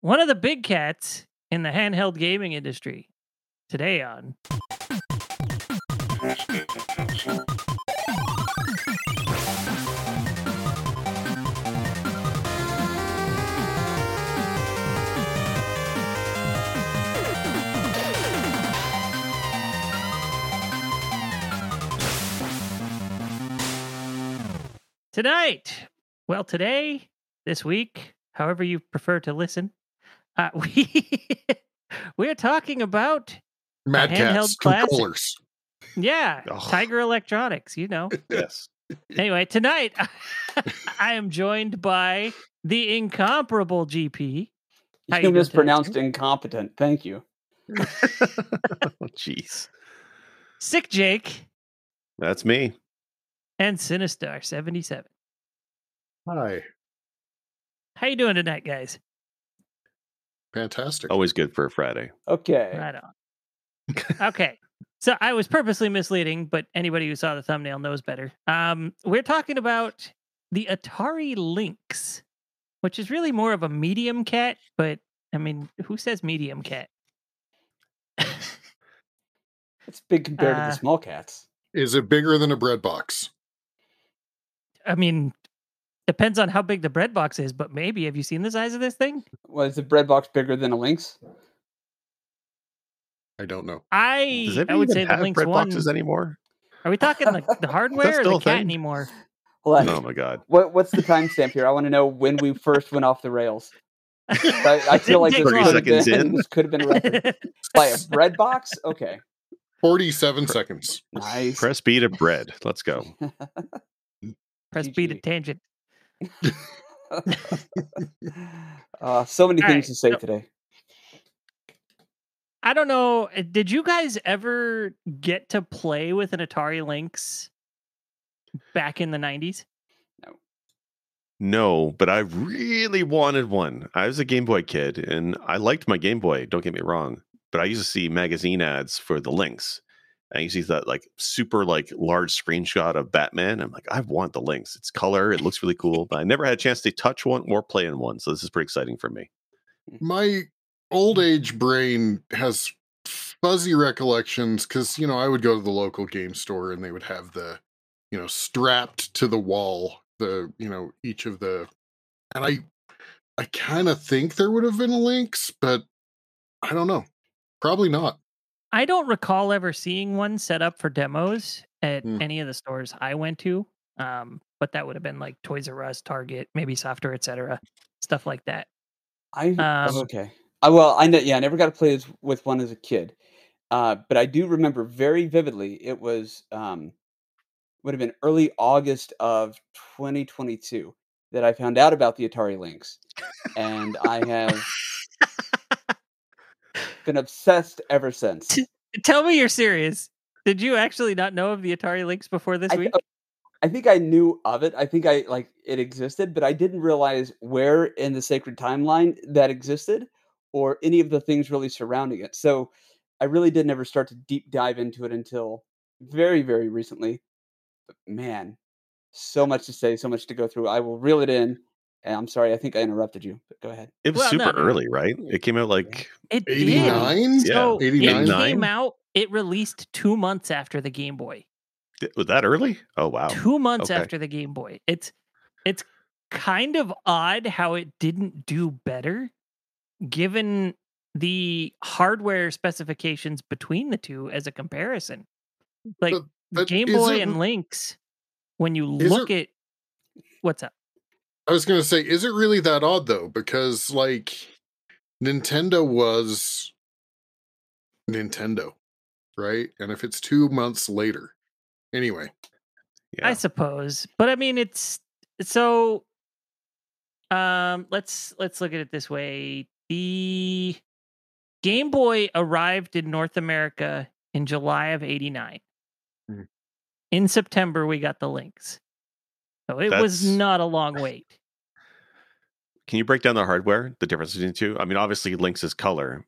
one of the big cats in the handheld gaming industry. Today on Tonight, well, today, this week, however you prefer to listen, uh, we we're talking about Mad handheld Cats controllers. yeah, Oh. Tiger Electronics. You know. Yes. anyway, tonight I am joined by the incomparable GP. How you You doing mispronounced today, incompetent. Thank you. oh, jeez. Sick Jake, That's me. and Sinistar seventy seven. Hi. How you doing tonight, guys? Fantastic. Always good for a Friday. Okay. Right on. okay. So I was purposely misleading, but anybody who saw the thumbnail knows better. Um, we're talking about the Atari Lynx, which is really more of a medium cat, but I mean, who says medium cat? It's big compared to Uh, the small cats. Is it bigger than a bread box? I mean, depends on how big the bread box is, but maybe. Have you seen the size of this thing? Was the bread box bigger than a lynx? I don't know. I Does I would even say the have Lynx bread one. boxes anymore? Are we talking like the hardware or still the a cat anymore? Hold on. Oh my god. What what's the timestamp here? I want to know when we first went off the rails. I, I feel like this Didn't could, take have seconds been, in. this could have been a record. long. by a bread box. Okay, 47 seconds. nice. Press B to bread. Let's go. Press B to tangent. uh, so many All things right, to say so- today. I don't know. uh, Did you guys ever get to play with an Atari Lynx back in the 90s? No. No, but I really wanted one. I was a Game Boy kid and I liked my Game Boy, don't get me wrong. But I used to see magazine ads for the Lynx. Used to see that like super like large screenshot of Batman. I'm like, I want the Lynx. It's color, it looks really cool. But I never had a chance to touch one or play in one. So this is pretty exciting for me. My old age brain has fuzzy recollections because, you know, I would go to the local game store and they would have the, you know, strapped to the wall, the, you know, each of the, and I, I kind of think there would have been Lynx, but I don't know. Probably not. I don't recall ever seeing one set up for demos at Hmm. any of the stores I went to. Um, but that would have been like Toys R Us, Target, maybe Software, etc. Stuff like that. I Um, okay. I well, I know. Yeah, I never got to play this with one as a kid, uh, but I do remember very vividly. It was um, would have been early August of 2022 that I found out about the Atari Lynx, and I have been obsessed ever since. Tell me you're serious. Did you actually not know of the Atari Lynx before this I, week? I think I knew of it. I think I like it existed, but I didn't realize where in the sacred timeline that existed or any of the things really surrounding it. So I really did never start to deep dive into it until very, very recently. But man, so much to say, so much to go through. I will reel it in. And I'm sorry, I think I interrupted you, but go ahead. It was Well, super no. early, right? It came out like It did. 89? So Yeah, it came out. It released two months after the Game Boy. was that early? Oh wow. two months okay. after the Game Boy. It's it's kind of odd how it didn't do better, given the hardware specifications between the two as a comparison. Like But- but Game Boy it- and Lynx, when you look it- at what's up, I was going to say, is it really that odd though? Because like Nintendo was Nintendo, right? And if it's two months later, anyway, Yeah. I suppose. But I mean, it's so. Um, let's let's look at it this way. The Game Boy arrived in North America in July of '89. Mhm. In September, we got the Lynx. So it was not a long wait. Can you break down the hardware, the difference between the two? I mean, obviously Lynx is color.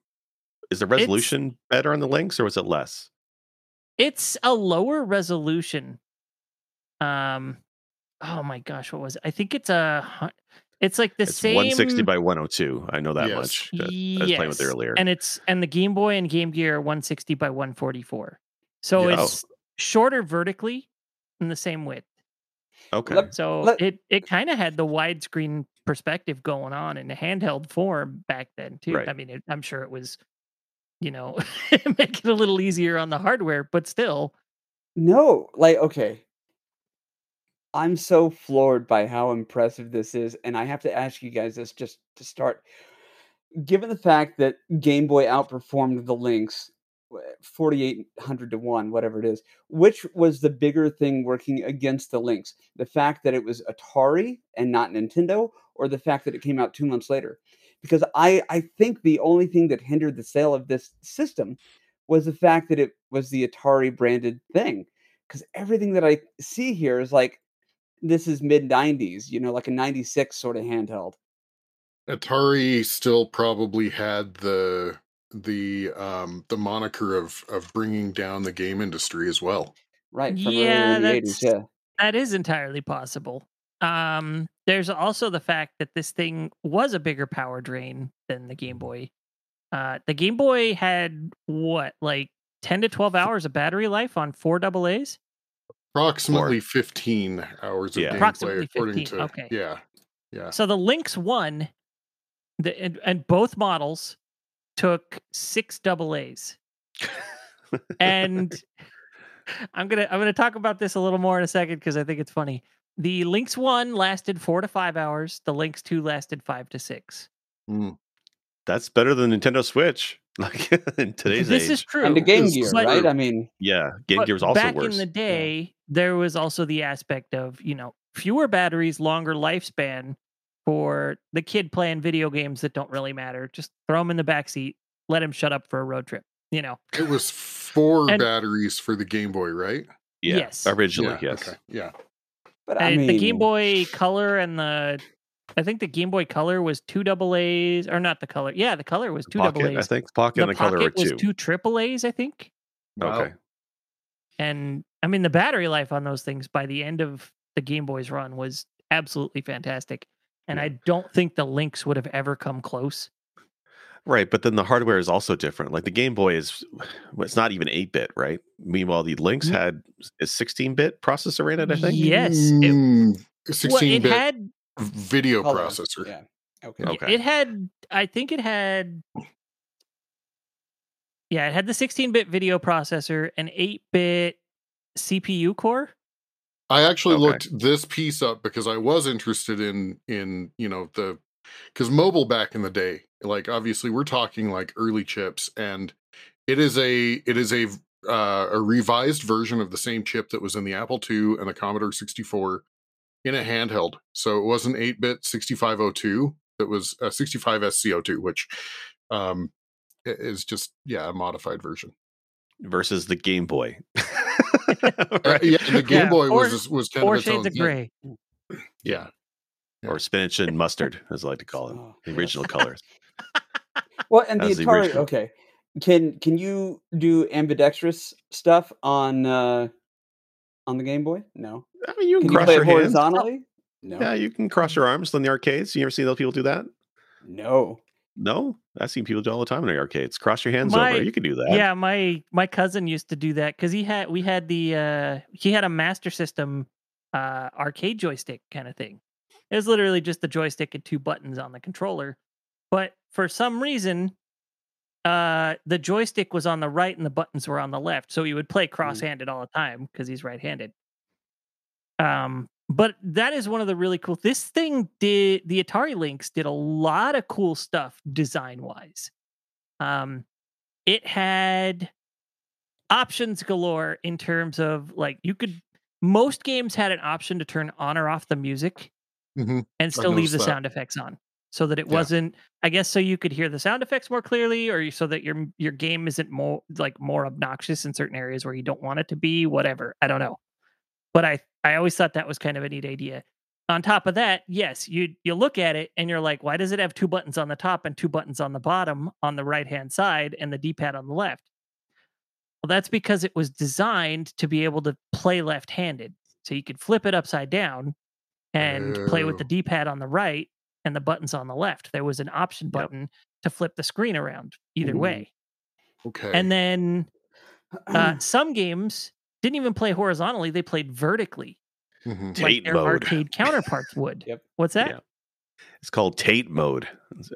Is the resolution better on the Lynx or was it less? It's a lower resolution. Um, oh my gosh, what was it? I think it's a It's like the it's same 160 by 102. I know that Yes. much. I was playing with it earlier. and it's and the Game Boy and Game Gear are 160 by 144. So Yeah. Oh. it's shorter vertically and the same width. Okay. Let- So Let- it it kind of had the widescreen perspective going on in a handheld form back then too. Right. I mean, it, I'm sure it was, you know, make it a little easier on the hardware, but still, No, like okay. I'm so floored by how impressive this is, and I have to ask you guys this just to start. Given the fact that Game Boy outperformed the Lynx, forty-eight hundred to one, whatever it is, which was the bigger thing working against the Lynx? The fact that it was Atari and not Nintendo, or the fact that it came out two months later? Because I I think the only thing that hindered the sale of this system was the fact that it was the Atari branded thing because everything that I see here is like this is mid 90s, you know, like a 96 sort of handheld. Atari still probably had the the um the moniker of of bringing down the game industry as well. Right. From Yeah, early in 80s. that's- Yeah. that is entirely possible. Um, there's also the fact that this thing was a bigger power drain than the Game Boy. Uh, the Game Boy had what, like 10 to 12 hours of battery life on four double A's? Approximately 15 hours of Yeah. gameplay according 15, to okay. yeah. Yeah. So the Lynx one, the and, and both models took six double A's. and I'm gonna I'm gonna talk about this a little more in a second because I think it's funny. The Lynx one lasted four to five hours. The Lynx two lasted five to six. Mm. That's better than Nintendo Switch. Like in today's this age. is true. And the Game Gear, but- right? I mean, yeah, Game But Gear was also back worse. in the day, there was also the aspect of you know fewer batteries, longer lifespan for the kid playing video games that don't really matter. Just throw him in the back seat, let him shut up for a road trip. You know, It was four And- batteries for the Game Boy, right? yeah, yes. originally, yeah. yes. Okay. Yeah. but I mean, the Game Boy Color and the I think the Game Boy Color was two double A's or not the color. Yeah, the color was two double Pocket, I A's. think Pocket The and the color pocket was two. two triple A's, I think. Wow. Okay. And I mean the battery life on those things by the end of the Game Boy's run was absolutely fantastic. And Yeah. I don't think the Lynx would have ever come close. Right, but then the hardware is also different. Like the Game Boy is, it's not even eight bit, right? Meanwhile, the Lynx Mm. had a sixteen bit processor in it. I think. Yes, it- Mm, Well, 16 it bit had video color, processor. Yeah. Okay. Oh. Okay. it had I think it had yeah, it had the 16-bit video processor, an 8-bit CPU core. I actually Okay. looked this piece up because I was interested in in you know the because mobile back in the day, like obviously we're talking like early chips, and it is a it is a uh, a revised version of the same chip that was in the Apple II and the Commodore 64 in a handheld. So it was an 8-bit 6502 that was a 65SC02, which um is just yeah a modified version. Versus the Game Boy. Right? yeah, the Game Yeah, Boy or- was was kind Four of its shades own of gray. Yeah. Or spinach and mustard, as I like to call it. Oh, The original colors. Well, and the As the Atari. original. Okay. Can can you do ambidextrous stuff on uh on the Game Boy? No. I mean, you can, Can you cross play your it hands. horizontally? No. Yeah, you can cross your arms in the arcades. You ever see those people do that? No. No, I see people do all the time in the arcades. Cross your hands My- over. You can do that. Yeah, my my cousin used to do that because he had we had the uh he had a Master System uh arcade joystick kind of thing. It was literally just the joystick and two buttons on the controller. But for some reason, uh the joystick was on the right and the buttons were on the left. So he would play cross-handed all the time because he's right-handed. Um but that is one of the really cool this thing did the Atari Lynx did a lot of cool stuff design-wise. Um it had options galore in terms of like you could most games had an option to turn on or off the music hmm and still leave the that. sound effects on so that it Yeah. wasn't i guess so you could hear the sound effects more clearly or so that your your game isn't more like more obnoxious in certain areas where you don't want it to be whatever i don't know but i i always thought that was kind of a neat idea on top of that yes you you look at it and you're like why does it have two buttons on the top and two buttons on the bottom on the right hand side and the d-pad on the left well that's because it was designed to be able to play left handed so you could flip it upside down and play with the Oh. D-pad on the right and the buttons on the left. There was an option Yep. button to flip the screen around either Mhm. way. Okay. And then uh, some games didn't even play horizontally; they played vertically, Mhm. Tate like their mode. arcade counterparts would. Yep. What's that? Yeah. It's called Tate mode.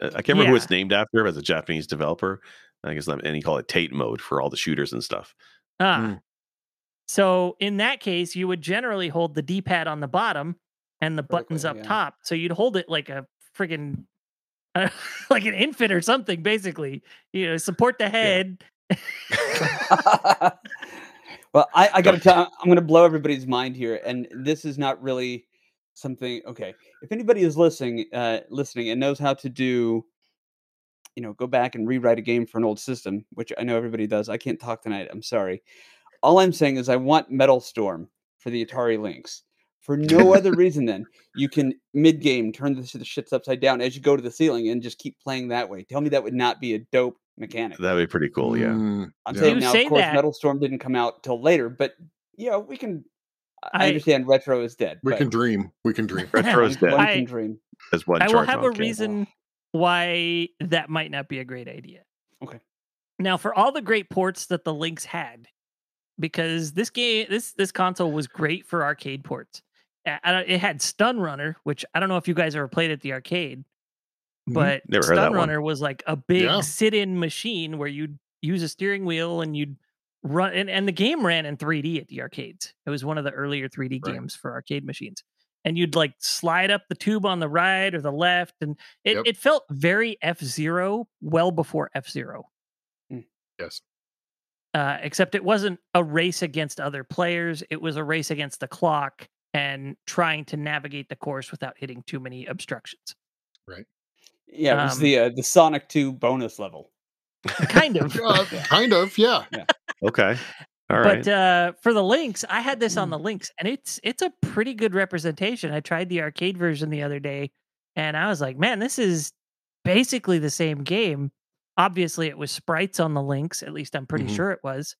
I can't remember who Yeah. it's named after but it's a Japanese developer. I guess and he called it Tate mode for all the shooters and stuff. Ah. Mm. So in that case, you would generally hold the D-pad on the bottom and the buttons up yeah. top. So you'd hold it like a friggin' uh, like an infant or something, basically. You know, support the head. well, I, I got to tell. I'm going to blow everybody's mind here, and this is not really something. Okay, if anybody is listening, uh, listening, and knows how to do, you know, go back and rewrite a game for an old system, which I know everybody does. I can't talk tonight. I'm sorry. All I'm saying is I want Metal Storm for the Atari Lynx. For no other reason than you can mid game turn the, the shits upside down as you go to the ceiling and just keep playing that way. Tell me that would not be a dope mechanic. That'd be pretty cool. Yeah. Mm, I'm yeah. saying You now, say of course, that- Metal Storm didn't come out till later, but you know, we can. I- I I- understand retro is dead. we but can dream. We can dream. Retro one, dead. one I- can dream. As one I will have a monkey. reason why that might not be a great idea. Okay. Now, for all the great ports that the Lynx had, because this game, this this console was great for arcade ports. Uh, I don't- It had Stun Runner, which I don't know if you guys ever played at the arcade, Mhm. but Never heard of that Stun one. Runner was like a big Yeah. sit-in machine where you'd use a steering wheel and you'd run, and, and the game ran in 3D at the arcades. It was one of the earlier 3D Right. games for arcade machines, and you'd like slide up the tube on the right or the left, and it, Yep. it felt very F Zero, well before F Zero. Yes. Uh, except it wasn't a race against other players; it was a race against the clock and trying to navigate the course without hitting too many obstructions. Right. Yeah, it was Um, the uh, the Sonic Two bonus level. Kind of. Uh, kind of. Yeah. Okay. All right. but uh, for the Lynx, I had this Mm. on the Lynx, and it's it's a pretty good representation. I tried the arcade version the other day, and I was like, man, this is basically the same game. Obviously, it was sprites on the Lynx. At least I'm pretty Mhm. sure it was.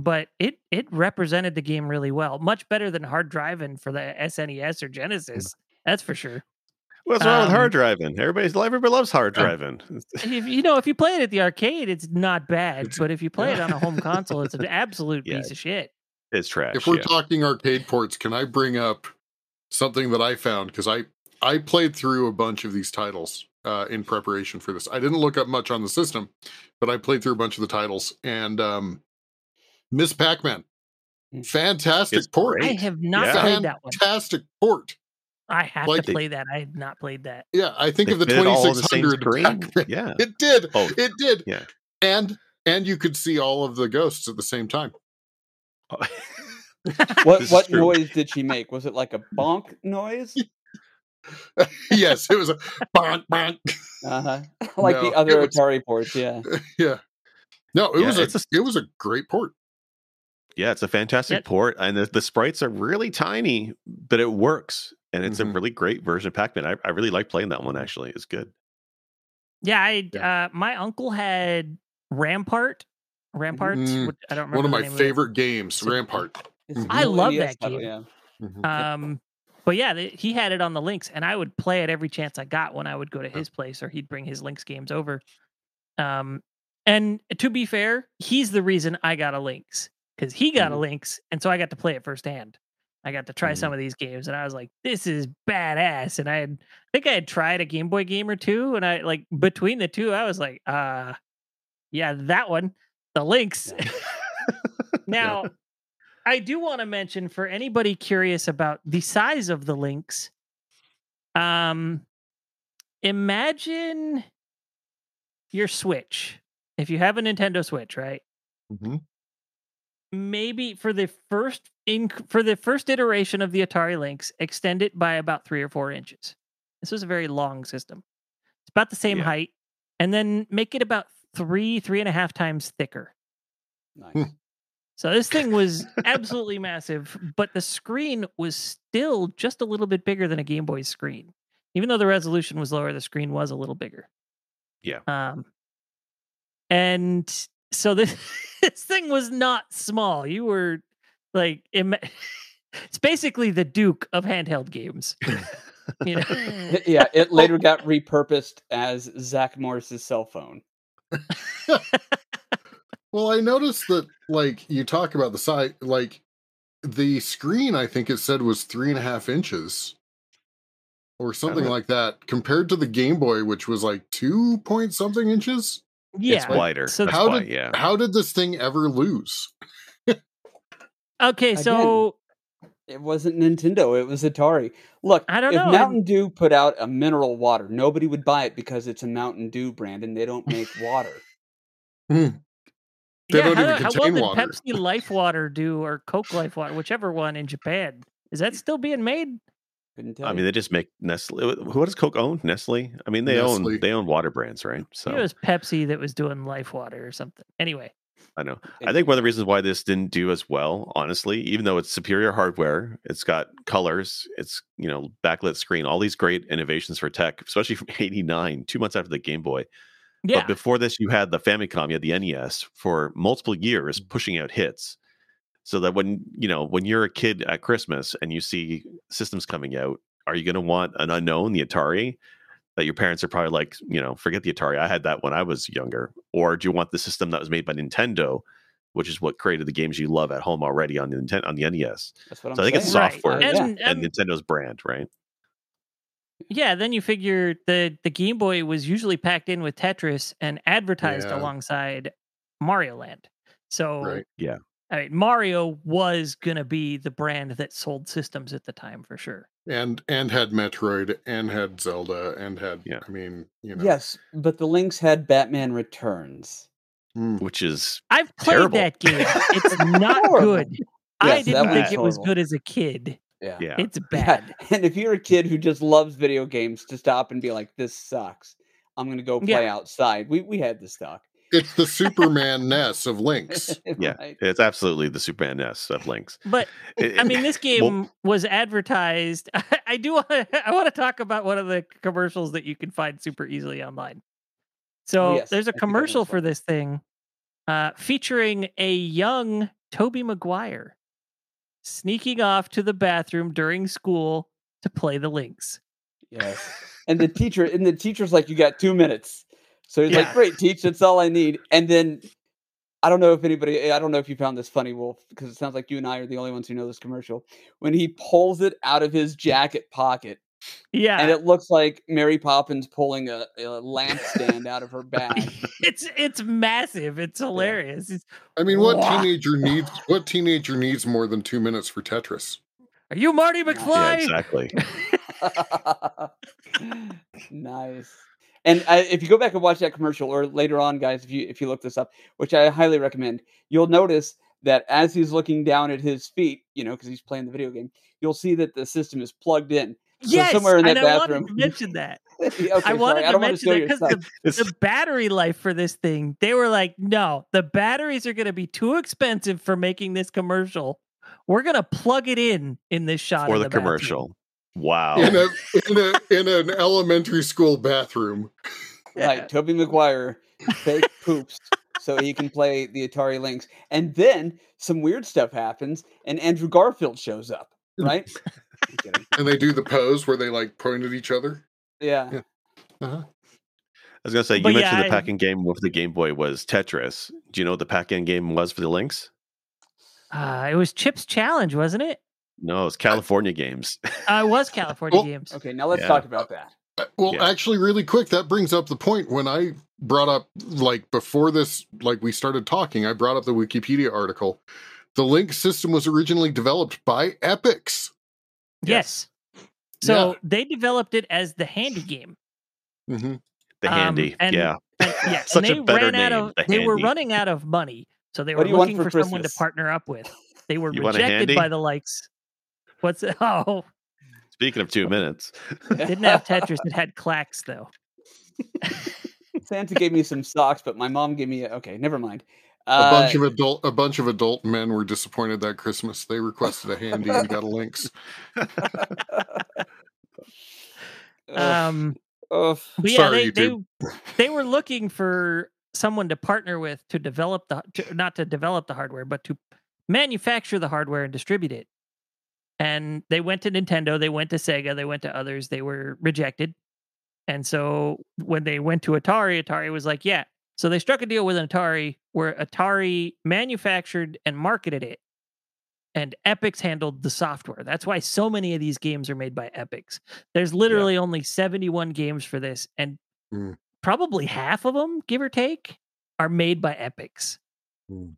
But it it represented the game really well, much better than hard driving for the SNES or Genesis. That's for sure. What's wrong with um, hard driving? Everybody's everybody loves hard driving. If you know, if you play it at the arcade, it's not bad. But if you play it on a home console, it's an absolute Yeah. piece of shit. It's trash. If we're yeah. talking arcade ports, can I bring up something that I found? Because I I played through a bunch of these titles uh, in preparation for this. I didn't look up much on the system, but I played through a bunch of the titles. And um, Miss Pac-Man, Mm. fantastic It's port. I have not Yeah. played that one. Fantastic port. I have Like to play that. I have not played that. Yeah, I think They of the fit all on the 2600. Yeah. It did. Oh. It did. Yeah. And and you could see all of the ghosts at the same time. What This what true. noise did she make? Was it like a bonk noise? yes, it was a bonk, bonk. Uh huh. like No, the other was- Atari ports. Yeah. yeah. No, it Yeah, was a, a- it was a great port. Yeah, it's a fantastic Yep. port, and the, the sprites are really tiny, but it works, and it's a Mhm. really great version of Pac-Man. I, I really like playing that one. Actually, it's good. Yeah, I Yeah. uh my uncle had Rampart. Rampart. Mm, which I don't remember One of my name of favorite games, So- Rampart. It's I love that game. Yeah. Mhm. Um, but yeah, the, he had it on the Lynx, and I would play it every chance I got when I would go to his place, or he'd bring his Lynx games over. Um, and to be fair, he's the reason I got a Lynx because he got a Mhm. Lynx, and so I got to play it firsthand. I got to try some of these games, and I was like, "This is badass." And I had, I think I had tried a Game Boy game or two, and I like between the two, I was like, "Uh, yeah, that one, the Lynx." now, I do want to mention for anybody curious about the size of the Lynx. Um, imagine your Switch. If you have a Nintendo Switch, right? Mhm. Maybe for the first in for the first iteration of the Atari Lynx, extend it by about three or four inches. This was a very long system. It's about the same Yeah. height, and then make it about three, three and a half times thicker. Nice. So this thing was absolutely massive, but the screen was still just a little bit bigger than a Game Boy screen. Even though the resolution was lower, the screen was a little bigger. Yeah. Um and so this this thing was not small. You were like ima- it's basically the Duke of handheld games. You know? yeah, it oh. later got repurposed as Zach Morris's cell phone. Well, I noticed that like you talk about the size, like the screen. I think it said was three and a half inches, or something Oh. like that, compared to the Game Boy, which was like two point something inches. Yeah. it's wider. so That's how why, did yeah. how did this thing ever lose? Okay, Again, so It wasn't Nintendo, it was Atari. Look, I don't if know, Mountain Dew put out a mineral water, nobody would buy it because it's a Mountain Dew brand and they don't make water. Hmm. They yeah, don't how, even how well contain did water. Pepsi Life Water do or Coke Life Water, whichever one in Japan? Is that still being made? Couldn't tell I mean, they just make Nestle. What does Coke own? Nestle. I mean, they Nestle. own they own water brands, right? So it was Pepsi that was doing Life Water or something. Anyway, I know. I think one of the reasons why this didn't do as well, honestly, even though it's superior hardware, it's got colors, it's you know backlit screen, all these great innovations for tech, especially from '89, two months after the Game Boy. yeah, But before this, you had the Famicom, you had the NES for multiple years mm. pushing out hits. So that when you know when you're a kid at Christmas and you see systems coming out, are you going to want an unknown, the Atari? That your parents are probably like, you know, forget the Atari. I had that when I was younger. Or do you want the system that was made by Nintendo, which is what created the games you love at home already on the Nintendo on the NES? That's what I'm so I think it's saying. Right. software Uh, and, and and Nintendo's brand, right? yeah, then you figure the the Game Boy was usually packed in with Tetris and advertised Yeah. alongside Mario Land. So Right. Yeah. I mean, Mario was gonna be the brand that sold systems at the time for sure. And and had Metroid and had Zelda and had Yeah. I mean you know Yes, but the Lynx had Batman Returns. mm, Which is I've played Terrible. that game. It's not good. I Yes, that didn't think was it was good as a kid. Yeah. yeah. It's Yeah, bad. And if you're a kid who just loves video games, to stop and be like, "This sucks," I'm gonna go play Yeah. outside. We we had this talk. It's the Superman Ness of Lynx. Yeah. Right. It's absolutely the Superman ness of Lynx. But It- I mean, this game Well- was advertised. I do. Want to, I want to talk about one of the commercials that you can find super easily online. So yes, there's a I think that one's commercial for this thing, uh, featuring a young Tobey Maguire sneaking off to the bathroom during school to play the Lynx. Yes. And the teacher and the teacher's like, "You got two minutes." So he's Yeah. like, "Great, teach. That's all I need." And then I don't know if anybody. I don't know if you found this funny, Wolf, because it sounds like you and I are the only ones who know this commercial. When he pulls it out of his jacket pocket, Yeah, and it looks like Mary Poppins pulling a, a lampstand out of her bag. it's it's massive. It's hilarious. It's, I mean, what Wha- teenager needs what teenager needs more than two minutes for Tetris? Are you Marty Yeah, yeah, exactly. nice. And I, if you go back and watch that commercial, or later on, guys, if you if you look this up, which I highly recommend, you'll notice that as he's looking down at his feet, you know, because he's playing the video game, you'll see that the system is plugged in. So yes, somewhere in and that I bathroom- wanted to mention that. okay, I sorry, wanted I to don't want to mention that because the, the battery life for this thing, they were like, no, the batteries are going to be too expensive for making this commercial. We're going to plug it in in this shot for of the, the bathroom." commercial. Wow. In a in a in an elementary school bathroom. Right, Tobey Maguire fake poops so he can play the Atari Lynx, and then some weird stuff happens, and Andrew Garfield shows up. Right? And they do the pose where they like point at each other. Yeah. Yeah. Uh-huh. I was gonna say you But yeah, mentioned the I- packing game with the Game Boy was Tetris. Do you know what the pack-in game was for the Lynx? Uh, it was Chip's Challenge, wasn't it? No, it's California Games. Uh, it was California Well, Games. Okay, now let's Yeah. talk about that. Uh, Well, Yeah. actually, really quick, that brings up the point when I brought up, like, before this, like, we started talking, I brought up the Wikipedia article. The Link system was originally developed by Epyx. Yes. So Yeah. they developed it as the handy game. hmm The Um, handy. and- yeah. And, yeah, Such and a they better ran out name, of the they were running out of money, so they were do you want looking for for, someone to partner up with. They were You rejected by the likes. What's it? Oh, Speaking of two minutes, didn't have Tetris. It had Klax though. Santa gave me some socks, but my mom gave me a, okay. Never mind. A Uh, bunch of adult, a bunch of adult men were disappointed that Christmas. They requested a handy and got a Lynx. ugh, Um, ugh. but yeah, Sorry, they, they they were looking for someone to partner with to develop the to, not to develop the hardware, but to manufacture the hardware and distribute it. And they went to Nintendo, they went to Sega, they went to others, they were rejected. And so when they went to Atari, Atari was like, yeah. So they struck a deal with Atari where Atari manufactured and marketed it and Epyx handled the software. That's why so many of these games are made by Epyx. There's literally yeah. only 71 games for this, and mm. probably half of them, give or take, are made by Epyx. Mm.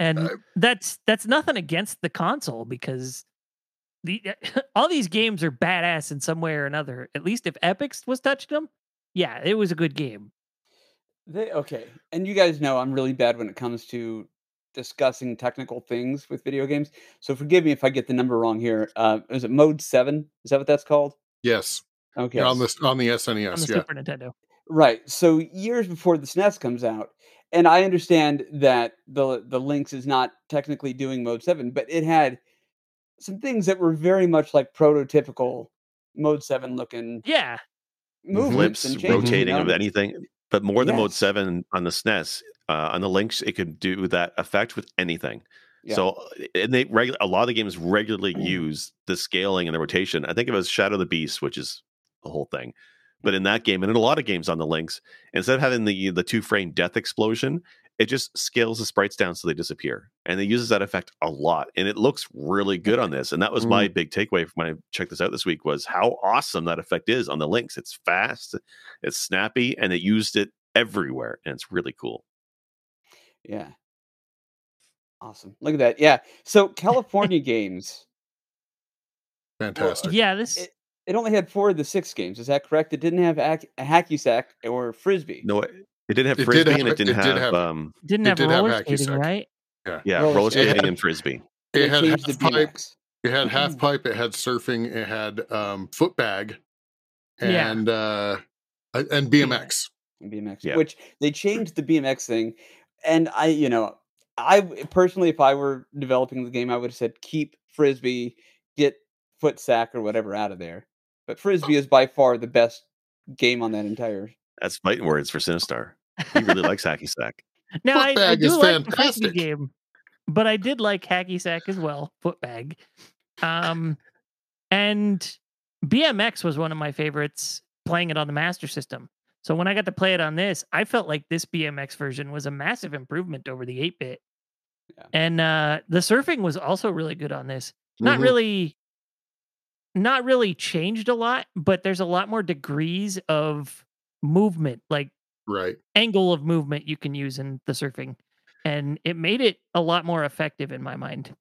And uh, that's that's nothing against the console because the all these games are badass in some way or another. At least if Epyx was touching them, yeah, it was a good game. They okay, and you guys know I'm really bad when it comes to discussing technical things with video games. So forgive me if I get the number wrong here. Uh, is it Mode Seven? Is that what that's called? Yes. Okay. Yeah, on the on the SNES, on the yeah. Super Nintendo. Right. So years before the SNES comes out, and I understand that the the Lynx is not technically doing Mode Seven, but it had some things that were very much like prototypical Mode Seven looking. Yeah. Movements Flips, rotating of anything, but more than yes. Mode Seven on the SNES uh, on the Lynx, it could do that effect with anything. Yeah. So, and they regu- a lot of the games regularly mm. use the scaling and the rotation. I think it was Shadow the Beast, which is the whole thing. But in that game, and in a lot of games on the Lynx, instead of having the the two frame death explosion, it just scales the sprites down so they disappear, and it uses that effect a lot, and it looks really good on this. And that was mm. my big takeaway when I checked this out this week was how awesome that effect is on the Lynx. It's fast, it's snappy, and it used it everywhere, and it's really cool. Yeah. Awesome. Look at that. Yeah. So California games. Fantastic. Yeah, this it, it, only had four of the six games. Is that correct? It didn't have a hacky sack or frisbee. No, it, it didn't have frisbee, did and it didn't it have, have, um didn't have roller skating, right? Yeah, yeah, roller, roller skating had, and frisbee. It, had half pipe. It had half pipe. It had surfing. It had um, foot bag, and yeah. uh, and BMX. BMX, yeah. which they changed the BMX thing and I, you know, I personally, if I were developing the game, I would have said keep frisbee, get foot sack or whatever out of there. But frisbee is by far the best game on that entire. That's fighting words for Sinistar. He really likes hacky sack. Now I, I, do like fantastic. the frisbee game, but I did like hacky sack as well. Footbag, um, and BMX was one of my favorites. Playing it on the Master System, so when I got to play it on this, I felt like this BMX version was a massive improvement over the 8 bit. Yeah. And uh, the surfing was also really good on this. Not mm-hmm. really not really changed a lot, but there's a lot more degrees of movement, like right angle of movement you can use in the surfing. And it made it a lot more effective in my mind.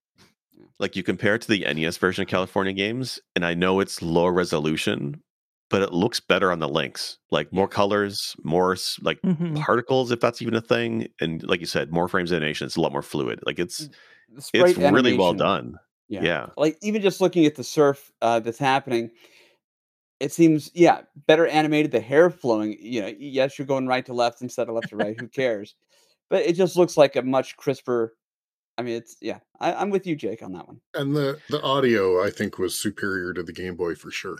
Like you compare it to the NES version of California games, and I know it's lower resolution, but it looks better on the Lynx. Like more colors, more like mm-hmm. particles, if that's even a thing. And like you said, more frames animation. It's a lot more fluid. Like it's it's really well done. Yeah. yeah. Like even just looking at the surf uh, that's happening, it seems yeah better animated. The hair flowing. You know, yes, you're going right to left instead of left to right. Who cares? But it just looks like a much crisper. I mean, it's yeah. I, I'm with you, Jake, on that one. And the the audio, I think, was superior to the Game Boy for sure.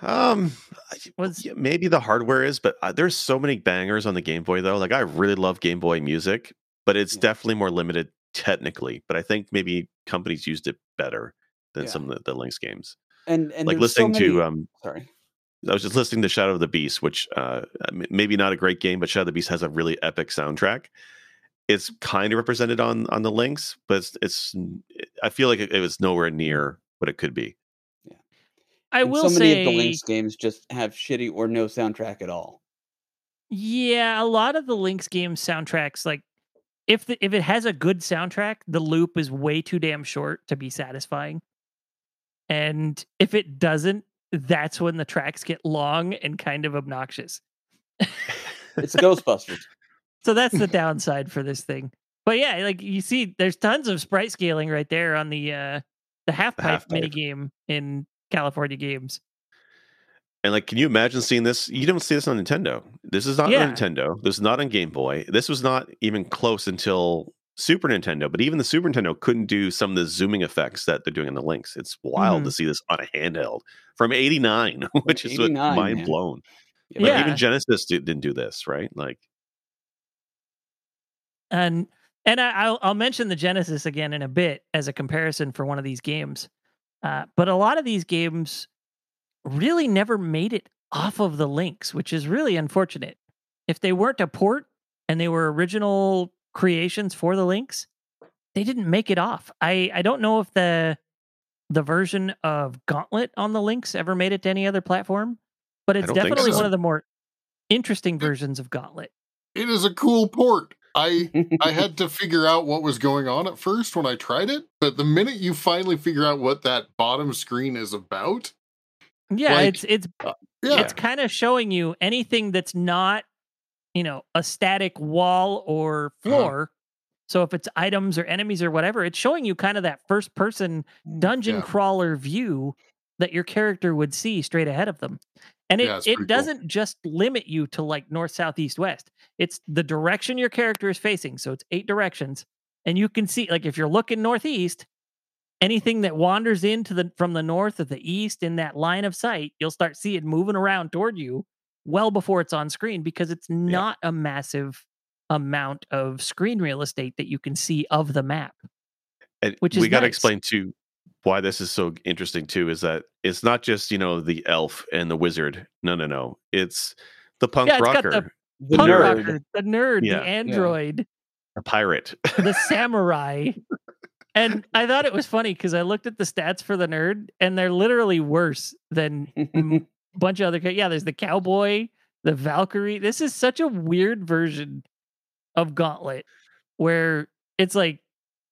Um, was maybe the hardware is, but uh, there's so many bangers on the Game Boy though. Like I really love Game Boy music, but it's yeah. definitely more limited technically. But I think maybe companies used it better than yeah. some of the, the Lynx games. And and like listening so many... to um, sorry, I was just listening to Shadow of the Beast, which uh maybe not a great game, but Shadow of the Beast has a really epic soundtrack. It's kind of represented on on the Lynx, but it's, it's I feel like it, it was nowhere near what it could be. Yeah, I and will so many say of the Lynx games just have shitty or no soundtrack at all. Yeah, a lot of the Lynx games soundtracks, like if the, if it has a good soundtrack, the loop is way too damn short to be satisfying. And if it doesn't, that's when the tracks get long and kind of obnoxious. it's Ghostbusters. So that's the downside for this thing. But yeah, like you see, there's tons of sprite scaling right there on the uh the half pipe, mini game in California games. And like, can you imagine seeing this? You don't see this on Nintendo. This is not yeah. on Nintendo. This is not on Game Boy. This was not even close until Super Nintendo. But even the Super Nintendo couldn't do some of the zooming effects that they're doing in the Lynx. It's wild mm-hmm. to see this on a handheld from '89, which is mind blown. Yeah. But even Genesis didn't do this, right? Like, and And I, I'll, I'll mention the Genesis again in a bit as a comparison for one of these games. Uh, but a lot of these games really never made it off of the Lynx, which is really unfortunate. If they weren't a port and they were original creations for the Lynx, they didn't make it off. I, I don't know if the the version of Gauntlet on the Lynx ever made it to any other platform, but it's definitely so. one of the more interesting versions of Gauntlet. It is a cool port. I I had to figure out what was going on at first when I tried it, but the minute you finally figure out what that bottom screen is about, Yeah, Like, it's it's yeah, it's kind of showing you anything that's not, you know, a static wall or Uh-huh. floor. So if it's items or enemies or whatever, it's showing you kind of that first person dungeon Yeah. crawler view that your character would see straight ahead of them. And it, Yeah, it doesn't just limit you to like north, south, east, west. It's the direction your character is facing. So it's eight directions. And you can see, like, if you're looking northeast, anything that wanders into the from the north or the east in that line of sight, you'll start seeing it moving around toward you well before it's on screen because it's not a massive amount of screen real estate that you can see of the map. And Which is we got to nice. explain too why this is so interesting too is that it's not just you know the elf and the wizard. No, no, no. It's the punk Yeah, it's rocker, the The Punk nerd. rocker, the nerd, Yeah. the android, the pirate. the samurai. And I thought it was funny because I looked at the stats for the nerd, and they're literally worse than a bunch of other. Yeah, there's the cowboy, the Valkyrie. This is such a weird version of Gauntlet, where it's like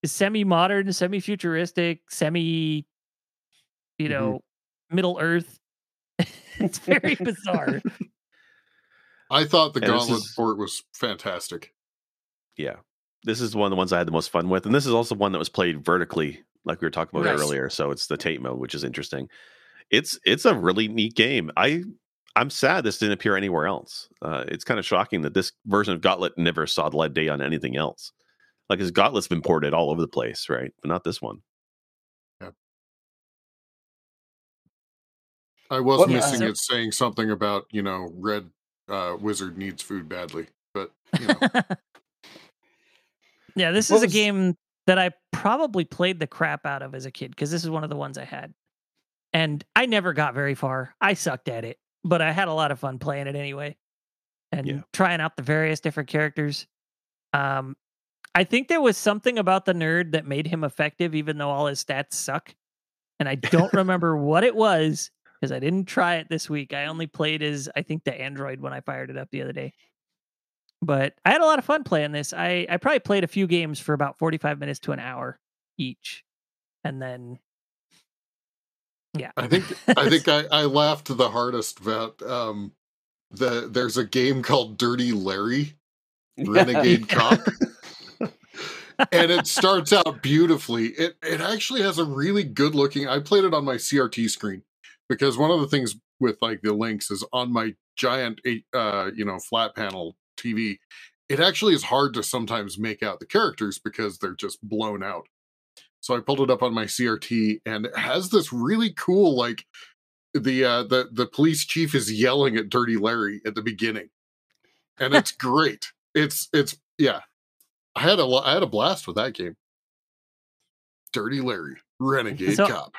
semi-modern, semi-futuristic, semi, you Mhm. know, Middle Earth. it's very bizarre. I thought the And Gauntlet is- port was fantastic. yeah, this is one of the ones I had the most fun with, and this is also one that was played vertically, like we were talking about Nice. earlier. So it's the Tate mode, which is interesting. It's it's a really neat game. I I'm sad this didn't appear anywhere else. Uh, it's kind of shocking that this version of Gauntlet never saw the light of day on anything else. Like his Gauntlet's been ported all over the place, right? But not this one. I was What- missing so- it saying something about you know red uh, wizard needs food badly, but you know, yeah, this What is a game that I probably played the crap out of as a kid because this is one of the ones I had. And I never got very far. I sucked at it, but I had a lot of fun playing it anyway and Yeah. trying out the various different characters. Um, I think there was something about the nerd that made him effective, even though all his stats suck. And I don't remember what it was because I didn't try it this week. I only played as, I think, the Android when I fired it up the other day but I had a lot of fun playing this. I I probably played a few games for about 45 minutes to an hour each. And then yeah. I think I think I, I laughed the hardest about um, the there's a game called Dirty Larry Renegade Cop. and it starts out beautifully. It it actually has a really good looking. I played it on my CRT screen because one of the things with like the Lynx is on my giant uh you know flat panel TV. It actually is hard to sometimes make out the characters because they're just blown out. So I pulled it up on my CRT and it has this really cool like the uh the the police chief is yelling at Dirty Larry at the beginning. And it's great. It's it's yeah. I had a I had a blast with that game. Dirty Larry, Renegade So- Cop.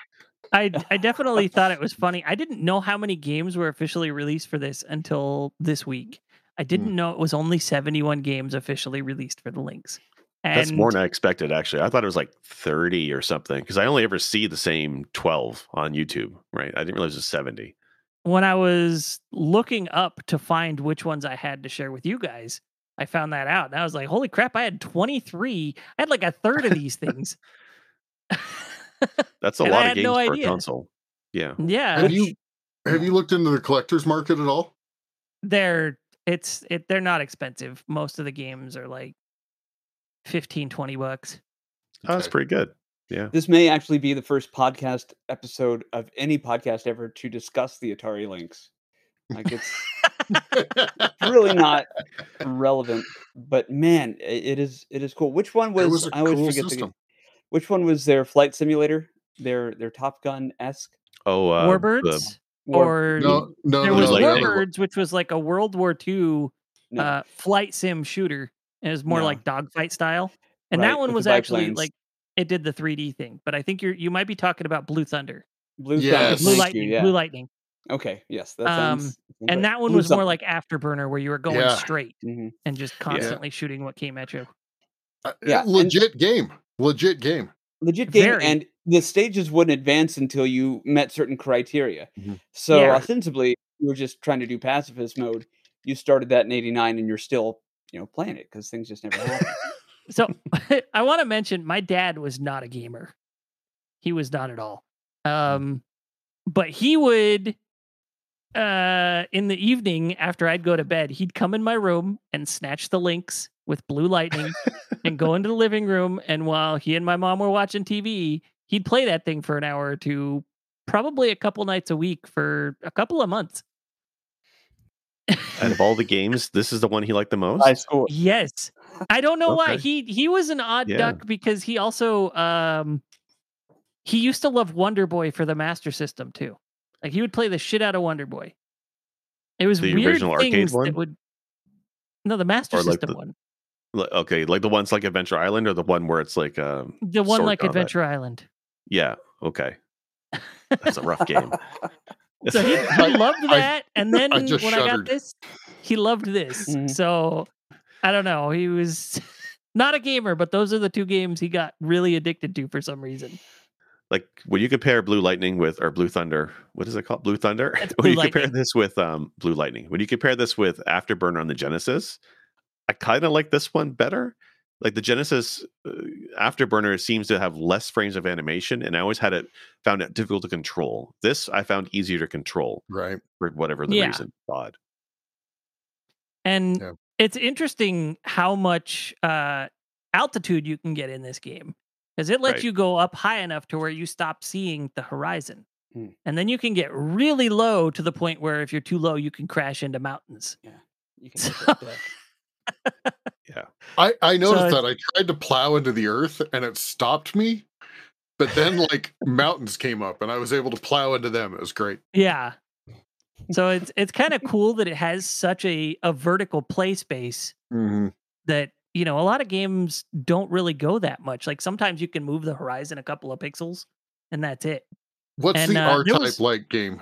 I I definitely thought it was funny. I didn't know how many games were officially released for this until this week. I Hmm. didn't know it was only 71 games officially released for the Lynx. And That's more than I expected, actually. I thought it was like 30 or something because I only ever see the same 12 on YouTube, right? I didn't realize it was 70. when I was looking up to find which ones I had to share with you guys, I found that out. And I was like, holy crap, I had 23. I had like a third of these things. That's a And I lot of games no for idea. a console. Yeah. yeah. Have you have you looked into the collector's market at all? they're it's it they're not expensive. Most of the games are like 15, 20 bucks. Oh, that's pretty good. Yeah. This may actually be the first podcast episode of any podcast ever to discuss the Atari Lynx. Like it's really not relevant, but man, it is it is cool. Which one was, It was a I always cool forget the game. Which one was their flight simulator? Their their Top Gun esque Oh, uh, the- Warbirds or No, no, there no, was no. like- the. Warbirds, which was like a World War II No. uh, flight sim shooter. It was more No. like dogfight style. And Right, that one was actually biplanes. like it did the 3D thing. But I think you're you might be talking about Blue Thunder, Blue Yes. Thunder, Blue thank you, Lightning, yeah. Blue Lightning, Okay, yes, that Um, sounds. sounds and right. that one Blue was more like Afterburner, where you were going Yeah. straight Mhm. and just constantly shooting what came at you. Uh, Yeah, and- legit game. Legit game. legit game, Very. and the stages wouldn't advance until you met certain criteria. Mhm. So Yeah. ostensibly, you were just trying to do pacifist mode. You started that in '89, and you're still, you know, playing it because things just never happen. So I want to mention my dad was not a gamer. He was not at all. Um, but he would uh in the evening after I'd go to bed, he'd come in my room and snatch the Lynx with blue lightning and go into the living room and while he and my mom were watching TV, he'd play that thing for an hour or two, probably a couple nights a week for a couple of months. Out of all the games, this is the one he liked the most. High school. Yes. I don't know why. He he was an odd Yeah. duck because he also um he used to love Wonder Boy for the Master System too. Like he would play the shit out of Wonder Boy. It was The weird original arcade one? that would No, the Master Or like System the- one. Li- Okay, like the ones like Adventure Island, or the one where it's like, um, The one like combat? Adventure Island. Yeah, okay, that's a rough game. So he, he I- loved I- that. and then I when just I got this, he loved this. Mhm. So I don't know. He was not a gamer, but those are the two games he got really addicted to for some reason. like when you compare Blue Lightning with or Blue Thunder, what is it called? Blue Thunder. It's when Blue you compare Lightning. this with um Blue Lightning, when you compare this with Afterburner on the Genesis, I kind of like this one better. Like the Genesis uh, Afterburner seems to have less frames of animation, and I always had it found it difficult to control. This I found easier to control Right. for whatever the Yeah. reason. Odd. And Yeah. it's interesting how much uh, altitude you can get in this game because it lets Right. you go up high enough to where you stop seeing the horizon. Hmm. And then you can get really low to the point where if you're too low, you can crash into mountains. Yeah, you can hit deck. I, I noticed it's- that I tried to plow into the earth and it stopped me. But then like mountains came up and I was able to plow into them. It was great. Yeah. So it's it's kind of cool that it has such a, a vertical play space Mm-hmm. that you know a lot of games don't really go that much. Like sometimes you can move the horizon a couple of pixels and that's it. What's And, the uh, R type was- like game?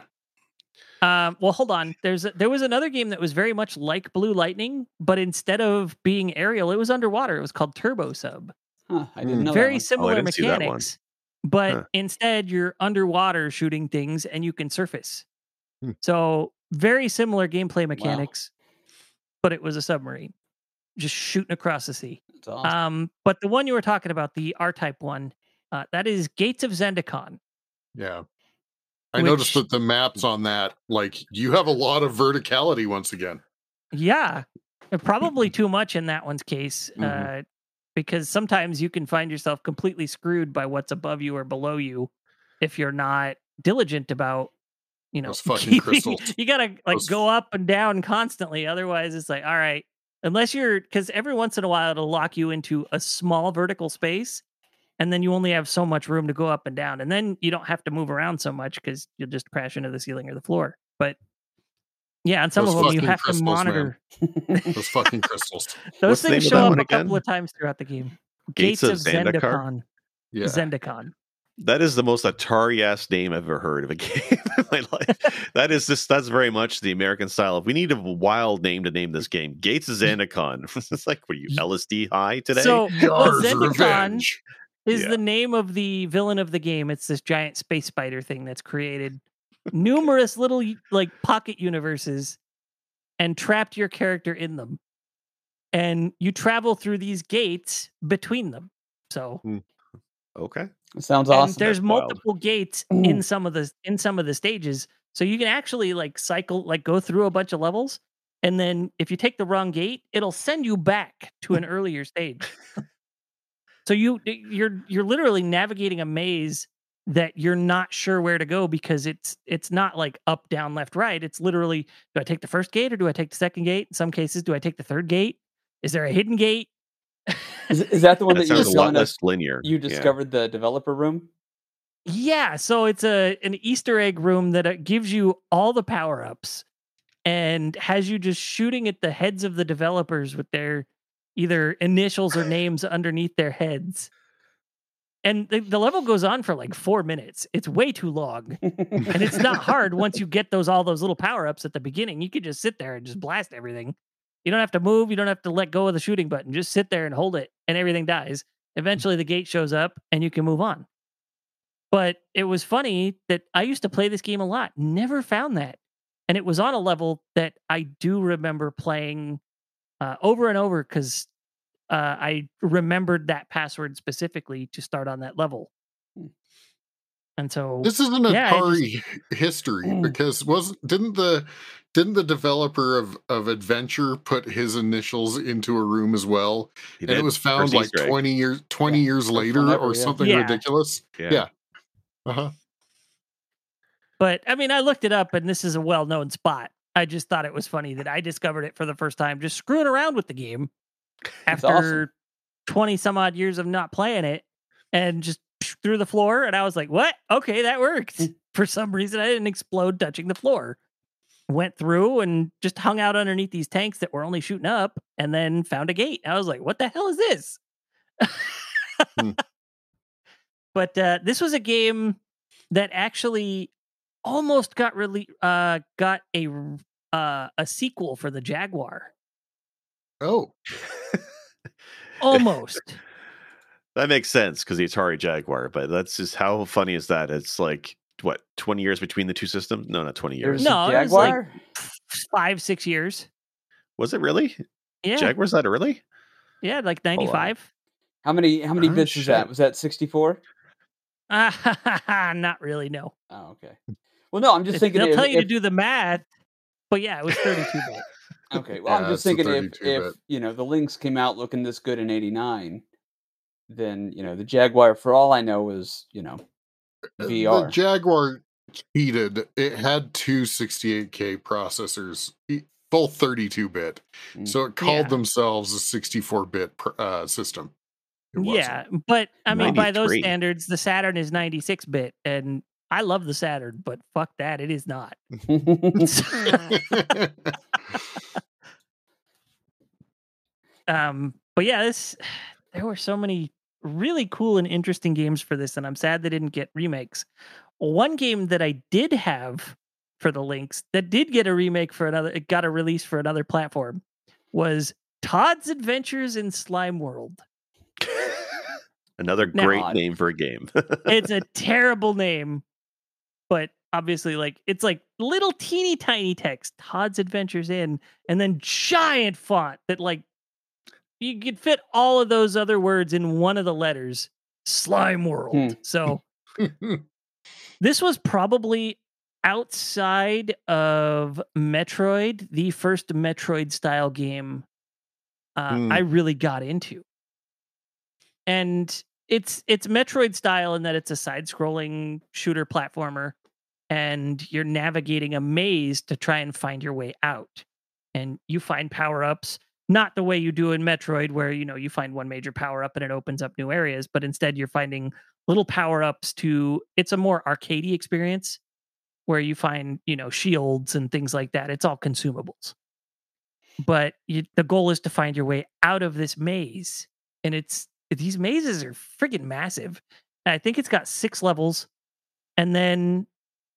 Um, well, hold on. There's a, there was another game that was very much like Blue Lightning, but instead of being aerial, it was underwater. It was called Turbo Sub. Huh, I didn't know. that very one. similar didn't see that one. mechanics, but Huh. instead you're underwater shooting things and you can surface. Hmm. So very similar gameplay mechanics, but it was a submarine, just shooting across the sea. Awesome. Um, but the one you were talking about, the R Type one, uh, that is Gates of Zendocon. Yeah. I noticed that the maps on that, like you have a lot of verticality once again. Yeah, probably too much in that one's case, Mhm. uh, because sometimes you can find yourself completely screwed by what's above you or below you if you're not diligent about, you know, fucking keeping- You gotta like Those- go up and down constantly, otherwise it's like, all right, unless you're because every once in a while it'll lock you into a small vertical space. And then you only have so much room to go up and down, and then you don't have to move around so much because you'll just crash into the ceiling or the floor. But yeah, on some Those of them you have to crystals, monitor. Those fucking crystals. Those What's things show up one a couple of times throughout the game. Gates Gates, of of Zendikar? Zendocon. Yeah. Zendocon. That is the most Atari ass name I've ever heard of a game in my life. that is just that's very much the American style. If we need a wild name to name this game, Gates of Zendocon. it's like, what are you LSD high today? So well, Zendocon revenge. Is Yeah. the name of the villain of the game. It's this giant space spider thing that's created numerous little like pocket universes and trapped your character in them. And you travel through these gates between them. So hmm. okay. Sounds and awesome. there's That's wild. multiple gates in mm. some of the in some of the stages so you can actually like cycle like go through a bunch of levels and then if you take the wrong gate it'll send you back to an earlier stage so you you're you're literally navigating a maze that you're not sure where to go because it's it's not like up down left right it's literally do i take the first gate or do i take the second gate in some cases do i take the third gate is there a hidden gate Is, is that the one That that you were sounds a lot less linear. you Yeah. discovered the developer room? Yeah, so it's a an Easter egg room that uh, gives you all the power ups and has you just shooting at the heads of the developers with their either initials or names underneath their heads. And the, the level goes on for like four minutes. It's way too long. And it's not hard once you get those all those little power ups at the beginning. You can just sit there and just blast everything. You don't have to move. You don't have to let go of the shooting button. Just sit there and hold it, and everything dies. Mm. Eventually, the gate shows up, and you can move on. But it was funny that I used to play this game a lot. Never found that, and it was on a level that I do remember playing uh, over and over because uh, I remembered that password specifically to start on that level. Hmm. And so This is an Yeah, I Atari history Mm. because wasn't didn't the didn't the developer of of Adventure put his initials into a room as well? He And it was found First like Easter egg. twenty years twenty years later one or yeah. something Yeah. ridiculous. Yeah. Yeah. Uh-huh. But I mean, I looked it up, and this is a well-known spot. I just thought it was funny that I discovered it for the first time, just screwing around with the game after awesome. twenty some odd years of not playing it, and just through the floor. And I was like, "What? Okay, that worked." For some reason, I didn't explode touching the floor. Went through and just hung out underneath these tanks that were only shooting up, and then found a gate. I was like, "What the hell is this?" Hmm. But uh, this was a game that actually almost got really uh, got a r- uh, a sequel for the Jaguar. Oh. Almost. That makes sense because the Atari Jaguar, but that's just how funny is that? It's like what, 20 years between the two systems? No, not 20 years. No, a it was like- Jaguar. Five, six years. Was it really? Yeah. Jaguar's that early? yeah, like 95. how many how many Oh, bits is that? Was that 64? Uh, not really, no. Oh, okay. Well, no, I'm just If- thinking They'll if, tell you to do the math, but yeah, it was 32 bit. Okay, well, I'm just thinking if 32 if you know the Lynx came out looking this good in '89, then you know the Jaguar, for all I know, was you know The VR. Jaguar cheated. It had two 68K processors, e- both 32 bit. Mm. So it called Yeah. themselves a 64 bit uh, system. It. Yeah, but I mean, by those standards, the Saturn is 96 bit, and I love the Saturn, but fuck that, it is not. um, but yeah, this there were so many really cool and interesting games for this, and I'm sad they didn't get remakes. One game that I did have for the Lynx that did get a remake for another, it got a release for another platform, was Todd's Adventures in Slime World. Another Now- great name for a game. it's a terrible name, but obviously, like it's like little teeny tiny text, Todd's Adventures in, and then giant font that like you could fit all of those other words in one of the letters, Slime World. Hmm. So this was probably outside of Metroid, the first Metroid style game uh, Hmm. I really got into. And it's it's Metroid style in that it's a side-scrolling shooter platformer, and you're navigating a maze to try and find your way out. And you find power-ups, not the way you do in Metroid, where you know you find one major power-up and it opens up new areas, but instead you're finding little power-ups to it's a more arcadey experience where you find you know shields and things like that it's all consumables but you, the goal is to find your way out of this maze and it's these mazes are freaking massive And i think it's got six levels and then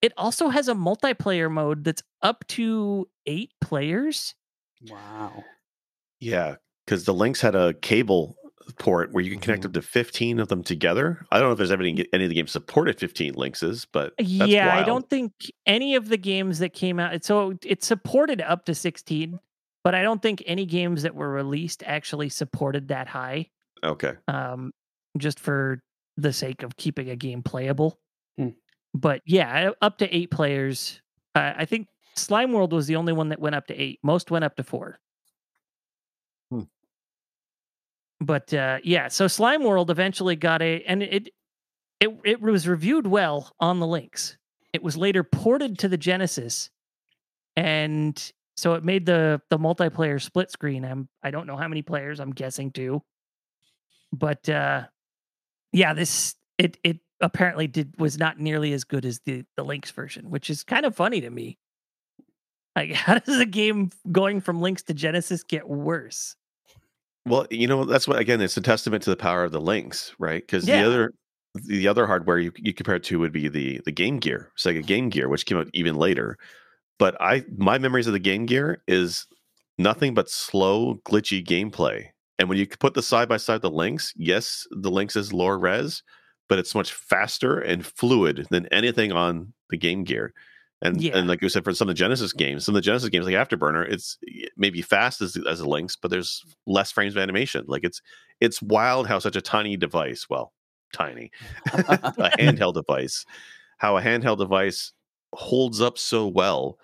it also has a multiplayer mode that's up to eight players wow. yeah, because the Lynx had a cable port where you can connect Mhm. up to 15 of them together. I don't know if there's ever any, any of the games supported 15 Lynxes, but that's yeah i don't think any of the games that came out so it supported up to 16 but i don't think any games that were released actually supported that high Okay. um, just for the sake of keeping a game playable. Hmm. But yeah, up to eight players. Uh, I think Slime World was the only one that went up to eight. Most went up to four. Hmm. But uh, yeah, so Slime World eventually got a, and it it it was reviewed well on the Lynx. It was later ported to the Genesis, and so it made the the multiplayer split screen. I'm I don't know how many players. I'm guessing two but uh yeah this it it apparently did was not nearly as good as the the Lynx version which is kind of funny to me like how does a game going from Lynx to genesis get worse Well, you know, that's what again, it's a testament to the power of the Lynx, right? Because Yeah. the other the other hardware you, you compare it to would be the the Game Gear, Sega Game Gear, which came out even later. But I my memories of the Game Gear is nothing but slow, glitchy gameplay. And when you put the side by side the Lynx, yes, the Lynx is lower res, but it's much faster and fluid than anything on the Game Gear. And Yeah. and like you said, for some of the Genesis games, some of the Genesis games like Afterburner, it's maybe fast as as the Lynx, but there's less frames of animation. Like it's it's wild how such a tiny device, well, tiny, a handheld device, how a handheld device holds up so well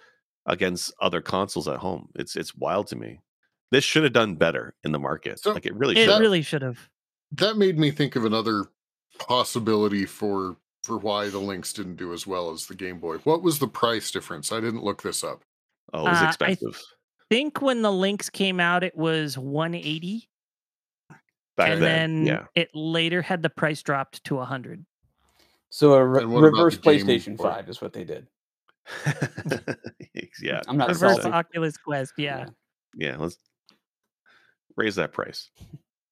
against other consoles at home. It's it's wild to me. This should have done better in the market. So, like it really It should. have. really should have. That made me think of another possibility for for why the Lynx didn't do as well as the Game Boy. What was the price difference? I didn't look this up. oh, it was Uh, I expensive Think when the Lynx came out, it was 180, back and then. then yeah. it later had the price dropped to 100. So a re- And what about reverse PlayStation Five is what they did. yeah. I'm not Reverse salty. Oculus Quest, yeah. Yeah. Let's raise that price.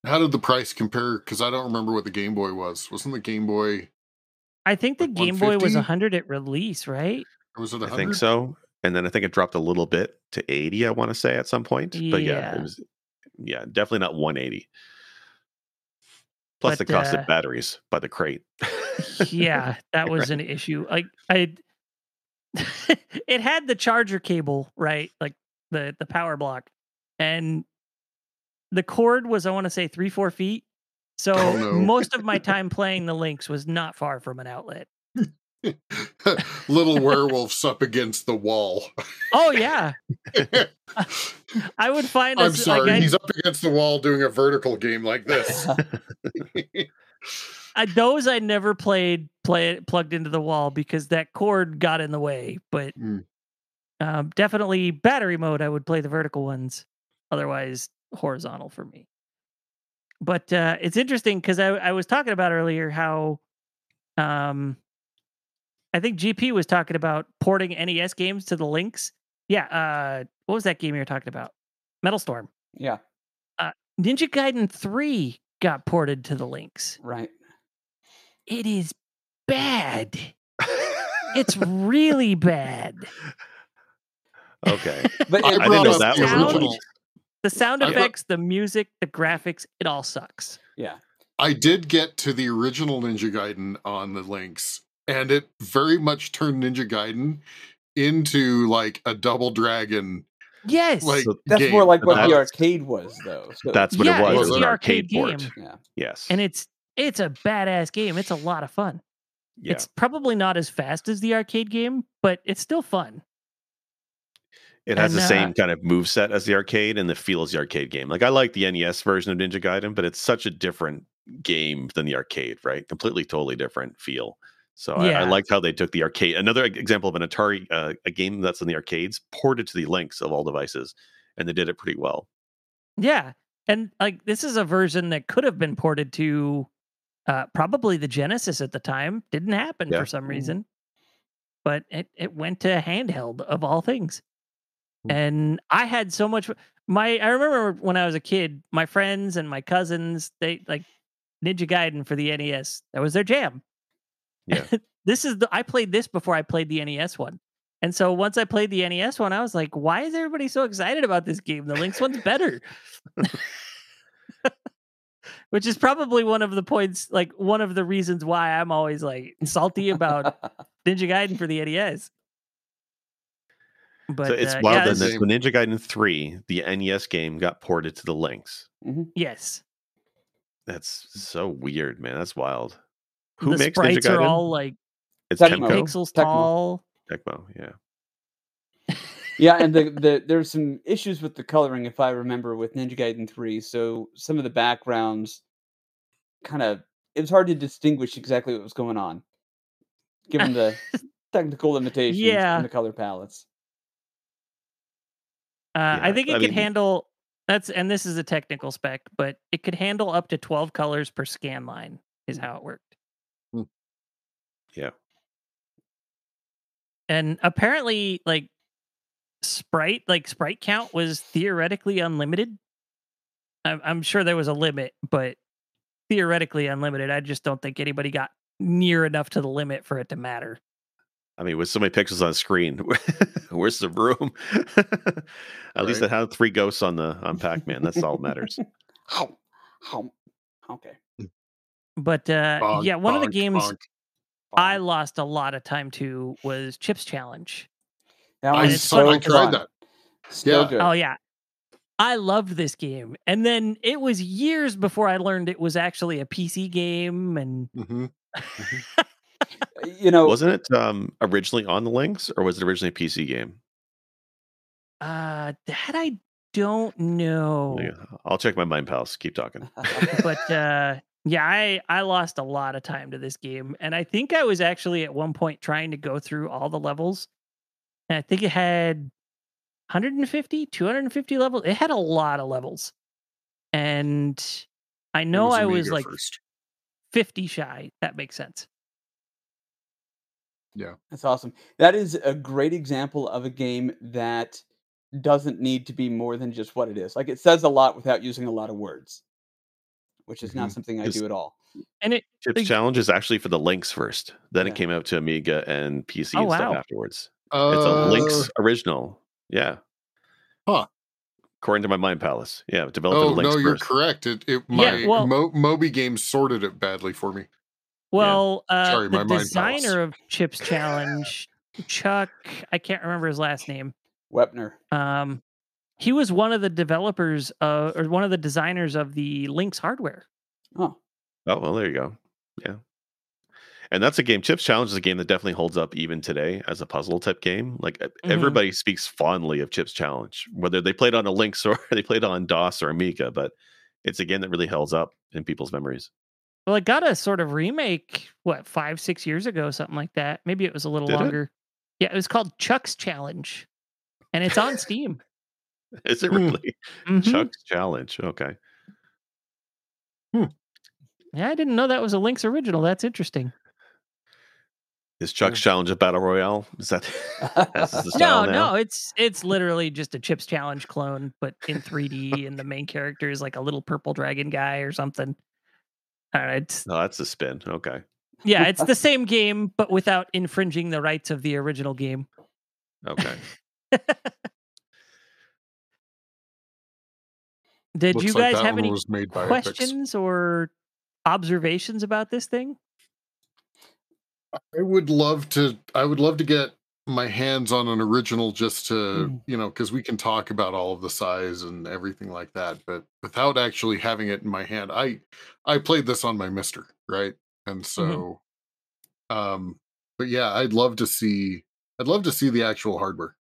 How did the price compare? Because I don't remember what the Game Boy was. Wasn't the Game Boy? I think the Like Game Boy was 150? 100 at release, right? Or was it I think so. And then I think it dropped a little bit to 80, I want to say at some point. But yeah, Yeah. it was yeah, definitely not 180. Plus But, the cost uh, of batteries by the crate. yeah, that was an issue. Like I it had the charger cable, right? Like the the power block. And the cord was I want to say 3 4 feet. So Oh, no. most of my time playing the Lynx was not far from an outlet. Little werewolves up against the wall. Oh yeah. I would find I'm us sorry, like he's up against the wall doing a vertical game like this. I, those I never played play it plugged into the wall because that cord got in the way. But Mm. um, definitely battery mode, I would play the vertical ones. Otherwise, horizontal for me. But uh, it's interesting because I, I was talking about earlier how um, I think GP was talking about porting NES games to the Lynx. Yeah, uh, what was that game you were talking about? Metal Storm. Yeah, Ninja Gaiden 3 got ported to the Lynx. right. It is bad. It's really bad. okay. But I it- I didn't know that was sound- original. The sound I thought- effects, the music, the graphics, it all sucks. yeah, I did get to the original Ninja Gaiden on the Lynx, and it very much turned Ninja Gaiden into like a double dragon Yes. like So that's game. more like what the arcade was, though. So, That's what Yeah, it was. it's It was the an arcade, arcade game. yeah. Yes. and it's it's a badass game. It's a lot of fun. yeah. It's probably not as fast as the arcade game, but it's still fun. It has And, the uh, same kind of move set as the arcade and the feel as the arcade game. Like I like the NES version of Ninja Gaiden, but it's such a different game than the arcade, right? Completely, totally different feel. So I, I Yeah. liked how they took the arcade. Another example of an Atari, uh, a game that's in the arcades, ported to the Lynx of all devices, and they did it pretty well. Yeah. And like this is a version that could have been ported to uh probably the Genesis at the time. Didn't happen Yeah. for some reason. But it, it went to handheld of all things. Mm. And I had so much my I remember when I was a kid, my friends and my cousins, they like Ninja Gaiden for the NES. That was their jam. Yeah. this is the I played this before I played the NES one. And so once I played the NES one, I was like, why is everybody so excited about this game? The Lynx one's better. Which is probably one of the points, like one of the reasons why I'm always like salty about Ninja Gaiden for the NES. But so it's uh, wild yeah, that it's- this- when Ninja Gaiden 3, the NES game, got ported to the Lynx. yes, That's so weird, man. That's wild. Who the makes Ninja sprites are all like it's Tecmo. Temco. pixels Tecmo. tall. Tecmo, yeah. yeah, and the, the there's some issues with the coloring, if I remember, with Ninja Gaiden 3. So some of the backgrounds kind of it was hard to distinguish exactly what was going on, given the technical limitations Yeah. and the color palettes. Uh, I think it I could mean- handle that's and this is a technical spec, but it could handle up to 12 colors per scan line is how it worked. Yeah. And apparently like sprite like sprite count was theoretically unlimited. I'm, I'm sure there was a limit, but theoretically unlimited. I just don't think anybody got near enough to the limit for it to matter. I mean, with so many pixels on screen, where's the room? At least I had three ghosts on the on Pac Man. That's all that matters. How? How? Okay. But uh, Bonk, yeah, one of the games bonk. I lost a lot of time to was Chips Challenge. That I, And one's it's saw- I tried that. Still Yeah. good. Oh yeah. I loved this game. And then it was years before I learned it was actually a PC game and hmm You know, Wasn't it um, originally on the Lynx, or was it originally a PC game? uh that I don't know. Yeah, I'll check my mind pals. Keep talking. but uh yeah, I I lost a lot of time to this game and I think I was actually at one point trying to go through all the levels. And I think it had 150, 250 levels. It had a lot of levels. And I know was I was like first. 50 shy. That makes sense. That's awesome. That is a great example of a game that doesn't need to be more than just what it is. Like it says a lot without using a lot of words, which is not Mhm. something I Is- do at all. And it Chips Like- Challenge is actually for the Lynx first. Then Yeah. it came out to Amiga and PC Oh, and stuff wow. afterwards. Uh, It's a Lynx original. Yeah. Huh. According to my Mind Palace. Yeah, developed Oh in Lynx no, you're correct. It, it my Yeah, well- Mo, Moby Games sorted it badly for me. Well, uh Sorry, the my mind designer of Chips Challenge, Chuck, I can't remember his last name. Wepner. Um he was one of the developers uh, or one of the designers of the Lynx hardware. Oh, Oh, well, there you go. Yeah. And that's a game. Chips Challenge is a game that definitely holds up even today as a puzzle type game. Like Mhm. everybody speaks fondly of Chips Challenge, whether they played on a Lynx or they played on DOS or Amiga, but it's a game that really holds up in people's memories. Well, it got a sort of remake, what, five, six years ago, something like that. Maybe it was a little Did it? longer. Yeah, it was called Chuck's Challenge. And it's on Steam. Is it Hmm. really? Mhm. Chuck's Challenge. Okay. Yeah, I didn't know that was a Lynx original. That's interesting. Is Chuck's Challenge a battle royale? Is that the No, now? no, it's it's literally just a Chips Challenge clone, but in 3D, and the main character is like a little purple dragon guy or something. All right, it's, No, that's a spin. Okay. yeah, it's the same game, but without infringing the rights of the original game. Okay. Did Looks you guys that have any made by Epyx. questions or observations about this thing? I would love to. I would love to get my hands on an original just to Mm. you know because we can talk about all of the size and everything like that, but without actually having it in my hand, I I played this on my Mister right, and so, um, but yeah, I'd love to see. I'd love to see the actual hardware.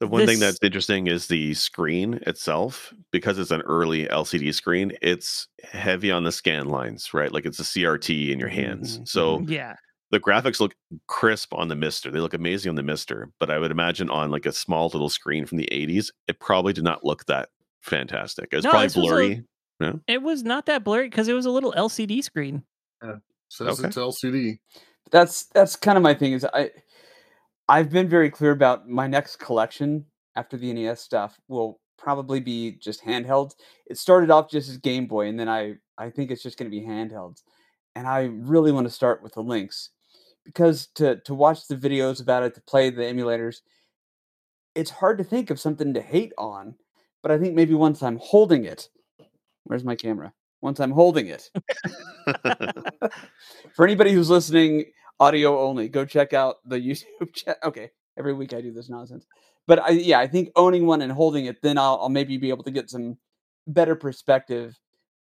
The one thing This- that's interesting is the screen itself, because it's an early LCD screen, it's heavy on the scan lines, right? Like it's a CRT in your hands. Mhm, So Yeah. The graphics look crisp on the Mister. They look amazing on the Mister, but I would imagine on like a small little screen from the 80s, it probably did not look that fantastic. It was No, probably this was a- blurry. It was not that blurry because it was a little LCD screen. Yeah, Says Okay. it's LCD. that's that's kind of my thing. Is I I've been very clear about my next collection after the NES stuff will probably be just handheld. It started off just as Game Boy, and then I I think it's just going to be handhelds. And I really want to start with the Lynx because to to watch the videos about it, to play the emulators, it's hard to think of something to hate on. But I think maybe once I'm holding it, where's my camera? Once I'm holding it, for anybody who's listening audio only go check out the youtube chat okay every week i do this nonsense but i yeah i think owning one and holding it then i'll, I'll maybe be able to get some better perspective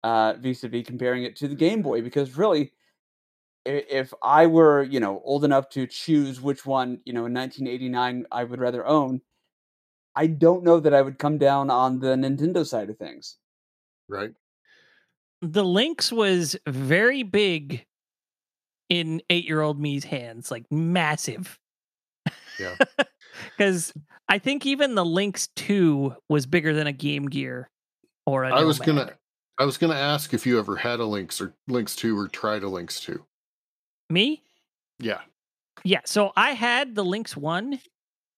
uh vis-a-vis comparing it to the game boy because really if i were you know old enough to choose which one you know in 1989 i would rather own i don't know that i would come down on the nintendo side of things Right. The Lynx was very big in eight year old me's hands, like massive. Yeah. Because I think even the Lynx 2 was bigger than a Game Gear or a I was gonna. I was gonna ask if you ever had a Lynx or Lynx two or tried a Lynx two. Me? Yeah. Yeah. So I had the Lynx 1,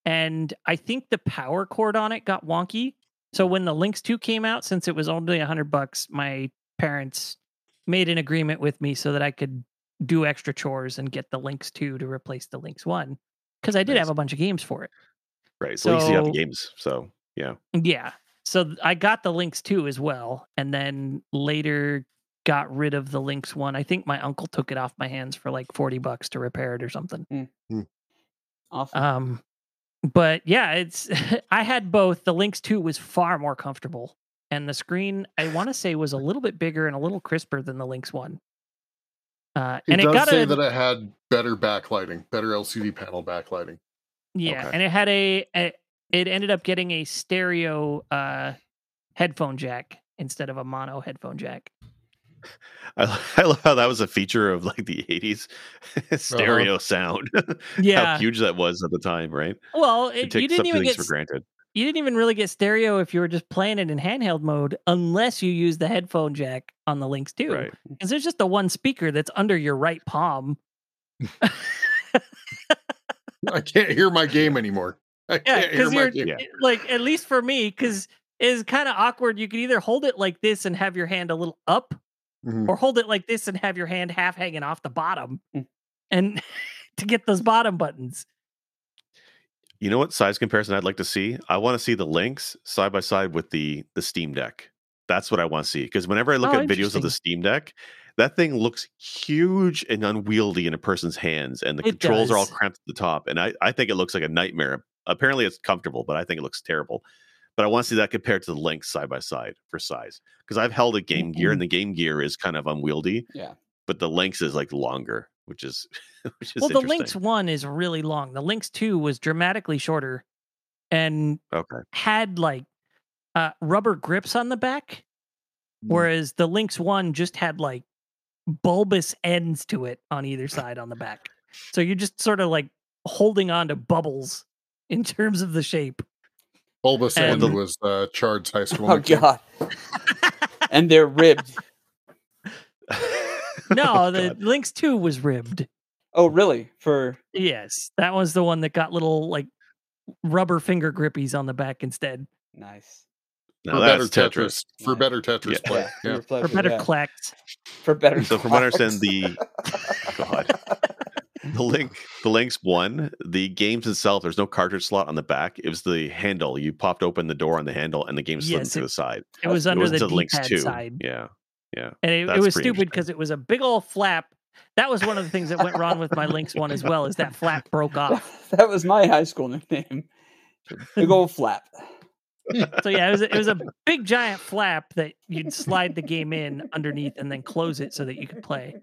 and I think the power cord on it got wonky. So when the Lynx 2 came out, since it was only a hundred bucks, my parents made an agreement with me so that I could do extra chores and get the Lynx 2 to replace the Lynx 1. Because I did Nice. have a bunch of games for it. Right. So, at least you have the games. So yeah. Yeah. So I got the Lynx 2 as well. And then later got rid of the Lynx 1. I think my uncle took it off my hands for like 40 bucks to repair it or something. Awesome. Um, but yeah, it's I had both. The Lynx 2 was far more comfortable, and the screen I want to say was a little bit bigger and a little crisper than the Lynx 1. Uh, It and it does got say a that it had better backlighting, better LCD panel backlighting. yeah, okay. and it had a, a it ended up getting a stereo uh headphone jack instead of a mono headphone jack. I, I love how that was a feature of like the 80s uh-huh. stereo sound. Yeah. how huge that was at the time, right? Well, it, take you didn't even get for granted. you didn't even really get stereo if you were just playing it in handheld mode unless you use the headphone jack on the Lynx 2. Right. because there's just the one speaker that's under your right palm. I can't hear my game anymore. I Yeah, can't hear because you're game. Yeah. Eh, like at least for me, because it's kind of awkward. You can either hold it like this and have your hand a little up, Mhm. or hold it like this and have your hand half hanging off the bottom, Mm. and to get those bottom buttons. You know what size comparison I'd like to see? I want to see the Lynx side by side with the the Steam Deck. That's what I want to see because whenever I look Oh, at videos of the. Steam Deck, that thing looks huge and unwieldy in a person's hands, and the It controls are all cramped at the top. And I, I think it looks like a nightmare. Apparently, it's comfortable, but I think it looks terrible. But I want to see that compared to the Lynx side by side for size because I've held a Game Gear, and the Game Gear is kind of unwieldy, yeah. but the Lynx is like longer, which is which is well, the. Lynx one is really long. The Lynx two was dramatically shorter, and Okay, had like uh, rubber grips on the back, Mm. whereas the Lynx one just had like bulbous ends to it on either side on the back. So you're just sort of like holding on to bubbles in terms of the shape. Bulbous And- End was uh, Chard's high school. Oh nickname. god. and they're ribbed. no, Oh, the God. Lynx two was ribbed. Oh really? For Yes, that was the one that got little like rubber finger grippies on the back instead nice. now for better Tetris. Tetris. For Nice. better Tetris Yeah. play. Yeah, for Yeah. your for better yeah. Klax. for better. So from what I understand, the God, the link, the Lynx one, the games itself. There's no cartridge slot on the back. It was the handle. You popped open the door on the handle, and the game slid Yes, to it- the side. It was It under wasn't the Lynx D-pad two. side. Yeah, yeah. And it, it was stupid because it was a big old flap. That was one of the things that went wrong with my Lynx one as well, is that flap broke off. that was my high school nickname. Big old flap. So yeah, it was a, it was a big giant flap that you'd slide the game in underneath and then close it so that you could play.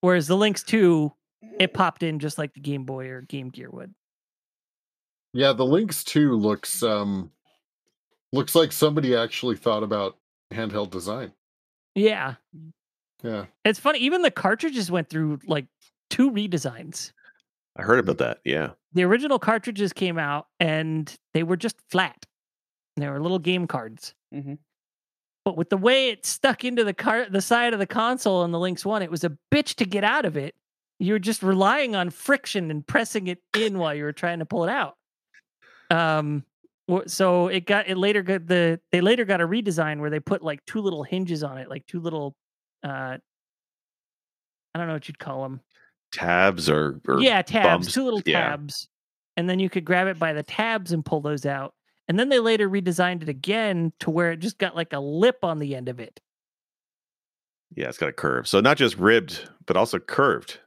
Whereas the Lynx 2, it popped in just like the Game Boy or Game Gear would. Yeah, the Lynx 2 looks um looks like somebody actually thought about handheld design. Yeah. Yeah. It's funny, even the cartridges went through like two redesigns. I heard about that. Yeah, The original cartridges came out and they were just flat. They were little game cards. Mhm. But with the way it stuck into the car the side of the console on the Lynx One, it was a bitch to get out of it. You were just relying on friction and pressing it in while you were trying to pull it out. Um so it got it later got the they later got a redesign where they put like two little hinges on it, like two little uh I don't know what you'd call them. tabs or, or yeah, tabs, bumps. two little Yeah. tabs. And then you could grab it by the tabs and pull those out. And then they later redesigned it again to where it just got like a lip on the end of it. yeah, it's got a curve. So not just ribbed, but also curved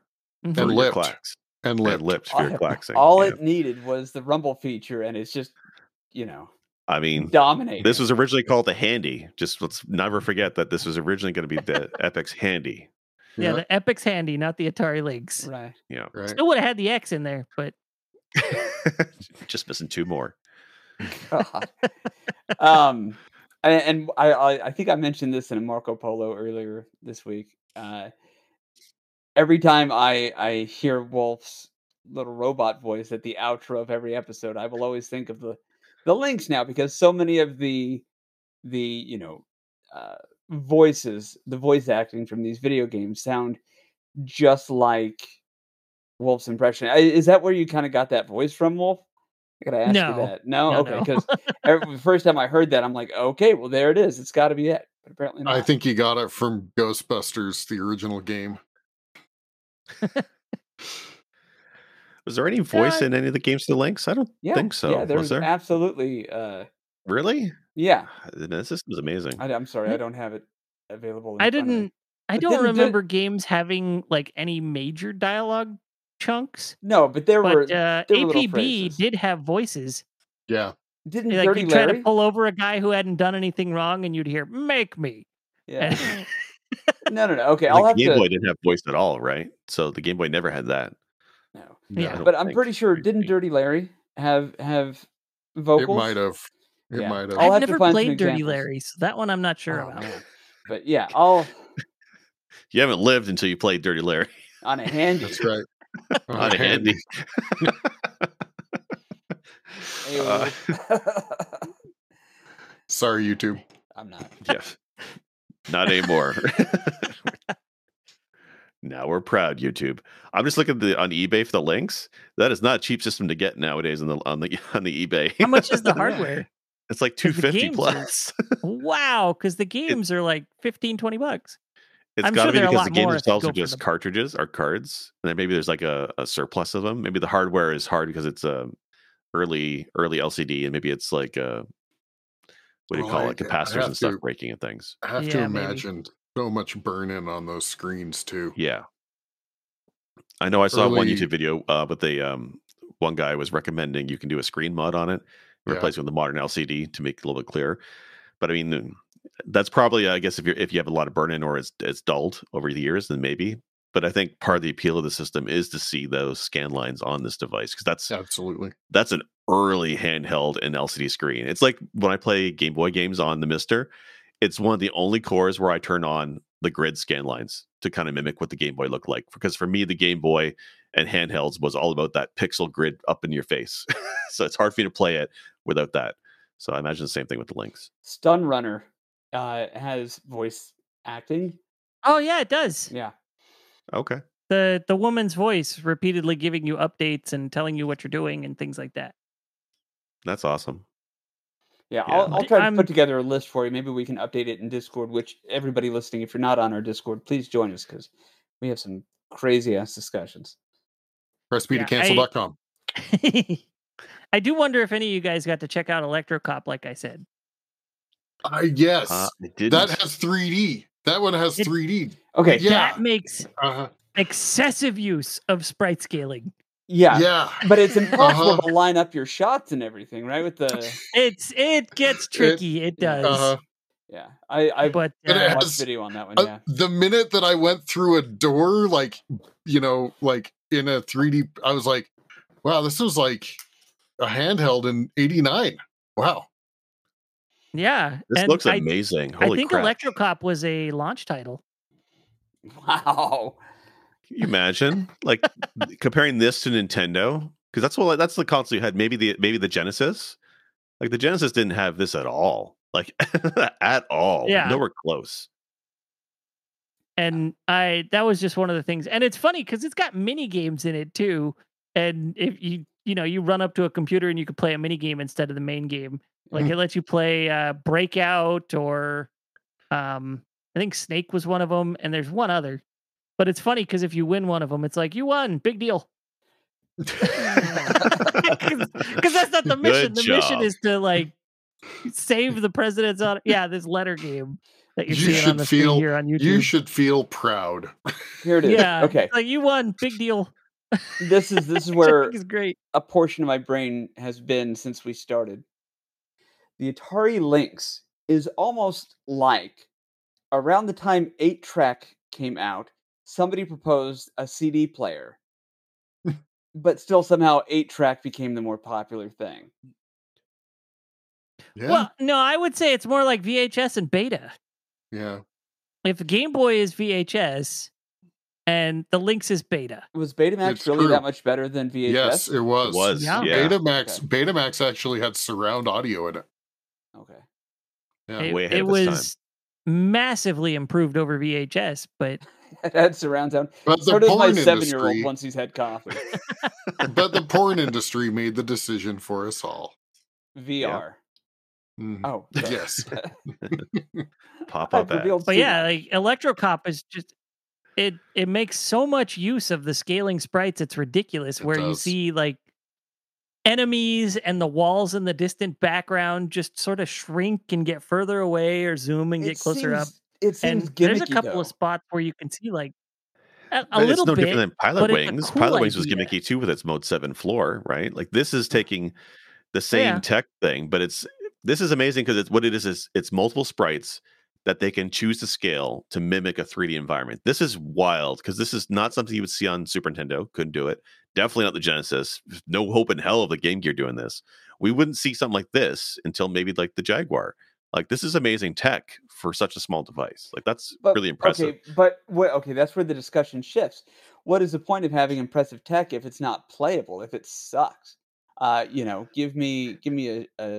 Mhm. And your lipped. Klax. And And lipped. lipped for your claxing. All yeah. it needed was the rumble feature, and it's just, you know, I mean, dominate. this was originally called the Handy. Just let's never forget that this was originally going to be the Epyx Handy. Yeah, the Epyx handy, not the Atari Lynx. right. Yeah, right. Still would have had the X in there, but just missing two more. God. um, and, I, I I think I mentioned this in a Marco Polo earlier this week. Uh, every time I I hear Wolf's little robot voice at the outro of every episode, I will always think of the the Lynx now because so many of the the you know uh, voices, the voice acting from these video games sound just like Wolf's impression. Is that where you kind of got that voice from, Wolf? I gotta ask No. you that. No, No, okay, no. because the first time I heard that, I'm like, okay, well there it is. It's got to be it. But apparently not. I think you got it from Ghostbusters, the original game. Was there any voice Uh, in any of the games to the Lynx? I don't yeah, think so. Yeah, there was was there? absolutely. Uh, really? yeah, This system was amazing. I, am sorry, I- I don't have it available. I front of me. didn't. I don't didn't- did- remember games having like any major dialogue chunks. No, but there were. But uh, there were little APB phrases. did have voices. Yeah. Didn't Like Dirty you try Larry? to pull over a guy who hadn't done anything wrong, and you'd hear "Make me." yeah. no, no, no. Okay, I'll Like have the Game to. Boy didn't have voice at all, right? So the Game Boy never had that. No. Yeah. I But I'm pretty sure didn't Dirty Larry have have vocals? It might have. It Yeah. might have. I'll I've have never played Dirty examples. Larry, so that one I'm not sure Oh, about. man. But yeah, I'll You haven't lived until you played Dirty Larry on a handy. That's right. on a handy. Uh, Sorry, YouTube. I'm not. yeah, not anymore. now we're proud, YouTube. I'm just looking at the on eBay for the Lynx. That is not a cheap system to get nowadays on the on the on the eBay. How much is the Yeah. hardware? it's like 250 games are- plus. wow, because the games are like 15, 20 bucks. It's I'm got to sure be because the games more if themselves are just them. cartridges or cards, and then maybe there's like a, a surplus of them. Maybe the hardware is hard because it's a early early LCD, and maybe it's like a what do you Oh, call I- it, capacitors have and stuff to- breaking and things. I have to Yeah, maybe. imagine so much burn in on those screens too. Yeah, I know. I saw one YouTube video, uh, but they um one guy was recommending you can do a screen mod on it, Yeah. replace it with a modern LCD to make it a little bit clearer. But I mean, that's probably I guess if you are if you have a lot of burn in or it's it's dulled over the years, then maybe. But I think part of the appeal of the system is to see those scan lines on this device because that's Absolutely. that's an early handheld and LCD screen. It's like when I play Game Boy games on the Mister, it's one of the only cores where I turn on the grid scan lines to kind of mimic what the Game Boy looked like. Because for me, the Game Boy and handhelds was all about that pixel grid up in your face. so it's hard for me to play it without that. So I imagine the same thing with the Lynx. Stun Runner uh, has voice acting. Oh yeah, it does. Yeah. Okay. The the woman's voice repeatedly giving you updates and telling you what you're doing and things like that. That's awesome. Yeah, Yeah. I'll, I'll try to I'm- put together a list for you. Maybe we can update it in Discord. Which everybody listening, if you're not on our Discord, please join us because we have some crazy ass discussions. Press B Yeah, to I- cancel.com. I do wonder if any of you guys got to check out Electrocop, like I said. Uh, yes. Uh, I didn't. that has 3D. That one has It- 3D. Okay, Yeah. That makes Uh, excessive use of sprite scaling. yeah, yeah. but it's impossible Uh-huh. to line up your shots and everything, right? With the It's it gets tricky. It, yeah, does. Uh-huh. yeah, I I But And it uh, watched has- video on that one. Uh, Yeah, the minute that I went through a door, like, you know, like in a 3D, I was like, wow, this was like a handheld in 89. Wow. Yeah, this and looks I, amazing. I Holy think crap. Electrocop was a launch title. wow. Can you imagine like comparing this to Nintendo? Because that's what that's the console you had. Maybe the maybe the Genesis. Like the Genesis didn't have this at all. Like at all. Yeah. Nowhere close. and I that was just one of the things. And it's funny because it's got mini games in it too. And if you you know you run up to a computer and you could play a mini game instead of the main game. Like it lets you play uh, Breakout or um, I think Snake was one of them, and there's one other. But it's funny because if you win one of them, it's like you won, big deal. Because that's not the mission. Good the mission is to like save the president's on. Yeah, this letter game that you're You seeing on should the screen feel- here on YouTube. You should feel proud. Here it is. Yeah. Okay. Like you won, big deal. This is this is Which I where great. a portion of my brain has been since we started. The Atari Lynx is almost like around the time 8 track came out, somebody proposed a CD player, but still somehow 8 track became the more popular thing. Yeah. Well, no, I would say it's more like VHS and beta. yeah. If the Game Boy is VHS and the Lynx is beta. Was Betamax It's really true. that much better than VHS? Yes, it was. It was. Yeah. Yeah. Betamax, Okay. Betamax actually had surround audio in it. Okay. Yeah. It, way ahead it of its time. was massively improved over VHS, but It had surround sound. But the So does my porn seven-year-old industry, once he's had coffee. but the porn industry made the decision for us all. VR. Mhm. Oh, sorry. Yes. Pop up but yeah, much. like Electrocop is just it it makes so much use of the scaling sprites it's ridiculous It where you see like enemies and the walls in the distant background just sort of shrink and get further away or zoom and get It closer up It seems and there's a couple though. of spots where you can see like a, a little no bit different than Pilot but it's a Wings. cool Pilot Wings was gimmicky too with its Mode 7 floor, right? Like this is taking the same Yeah. tech thing, but it's this is amazing because it's what it is is it's multiple sprites that they can choose to scale to mimic a 3D environment. This is wild because this is not something you would see on Super Nintendo. Couldn't do it. Definitely not the Genesis. No hope in hell of the Game Gear doing this. We wouldn't see something like this until maybe like the Jaguar. Like this is amazing tech for such a small device. Like that's But- really impressive. Okay, but what, okay, that's where the discussion shifts. What is the point of having impressive tech if it's not playable? If it sucks? Uh, you know, give me give me a, a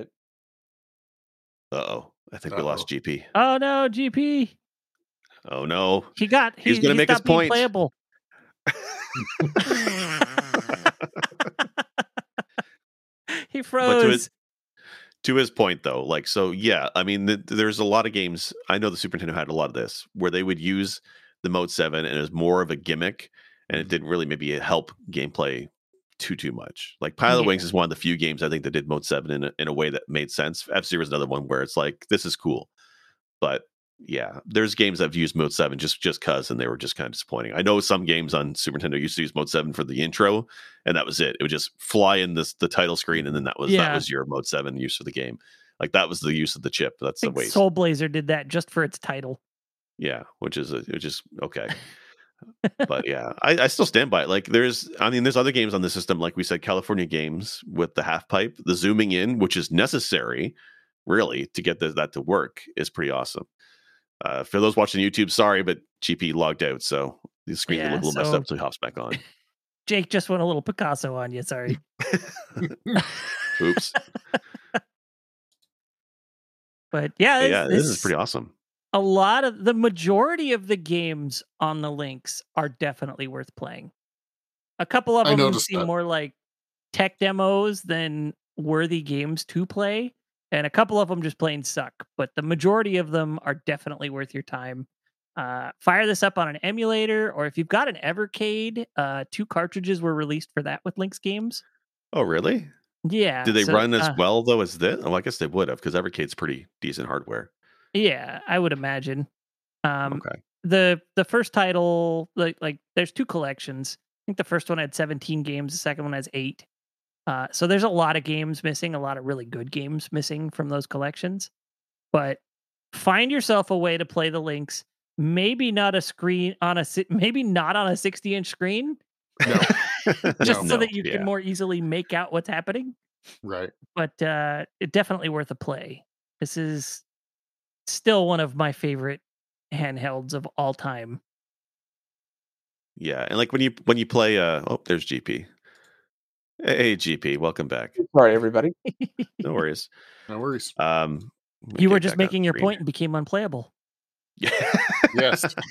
Uh oh. I think we lost GP. oh no gp Oh no. he got He's gonna he make his point. playable he froze to his to his point though, like so, yeah. I mean, th- there's a lot of games. I know the Super Nintendo had a lot of this where they would use the Mode Seven, and it was more of a gimmick, and Mm-hmm. it didn't really maybe help gameplay too too much. Like Pilot Yeah. Wings is one of the few games I think that did Mode Seven in a, in a way that made sense. F Zero is another one where it's like this is cool, but yeah, there's games that have used Mode Seven just just cause, and they were just kind of disappointing. I know some games on Super Nintendo used to use Mode Seven for the intro, and that was it. It would just fly in this the title screen, and then that was that was your Mode Seven use for the game. Like that was the use of the chip. That's the way. Soul Blazer did that just for its title. Yeah, which is a, which is okay. but yeah, I, I still stand by it. Like there's, I mean, there's other games on the system, like we said, California games with the half pipe, the zooming in, which is necessary, really, to get the, that to work, is pretty awesome. Uh, for those watching YouTube, sorry, but GP logged out, so the screen's Yeah, a little messed up, so he hops back on. Jake just went a little Picasso on you. Sorry. Oops. But yeah, this, yeah, this is pretty awesome. A lot of the majority of the games on the Lynx are definitely worth playing. A couple of I them seem that. more like tech demos than worthy games to play, and a couple of them just plain suck. But the majority of them are definitely worth your time. Uh, fire this up on an emulator, or if you've got an Evercade, uh, two cartridges were released for that with Lynx games. Oh, really? Yeah, Do they so, run as uh, well though as this? Oh, I guess they would have because Evercade's pretty decent hardware. Yeah, I would imagine. Um, okay. the the first title like like there's two collections. I think the first one had 17 games, the second one has 8. Uh so there's a lot of games missing, a lot of really good games missing from those collections. But find yourself a way to play the Lynx. Maybe not a screen on a maybe not on a 60 inch screen, No, just No. so that you yeah. can more easily make out what's happening. right. But uh it definitely worth a play. This is still one of my favorite handhelds of all time. Yeah, and like when you when you play, uh, oh, there's GP. Hey, GP, welcome back. sorry, everybody. No worries. No worries. Um, let you were just making your point and became unplayable. here. Yes.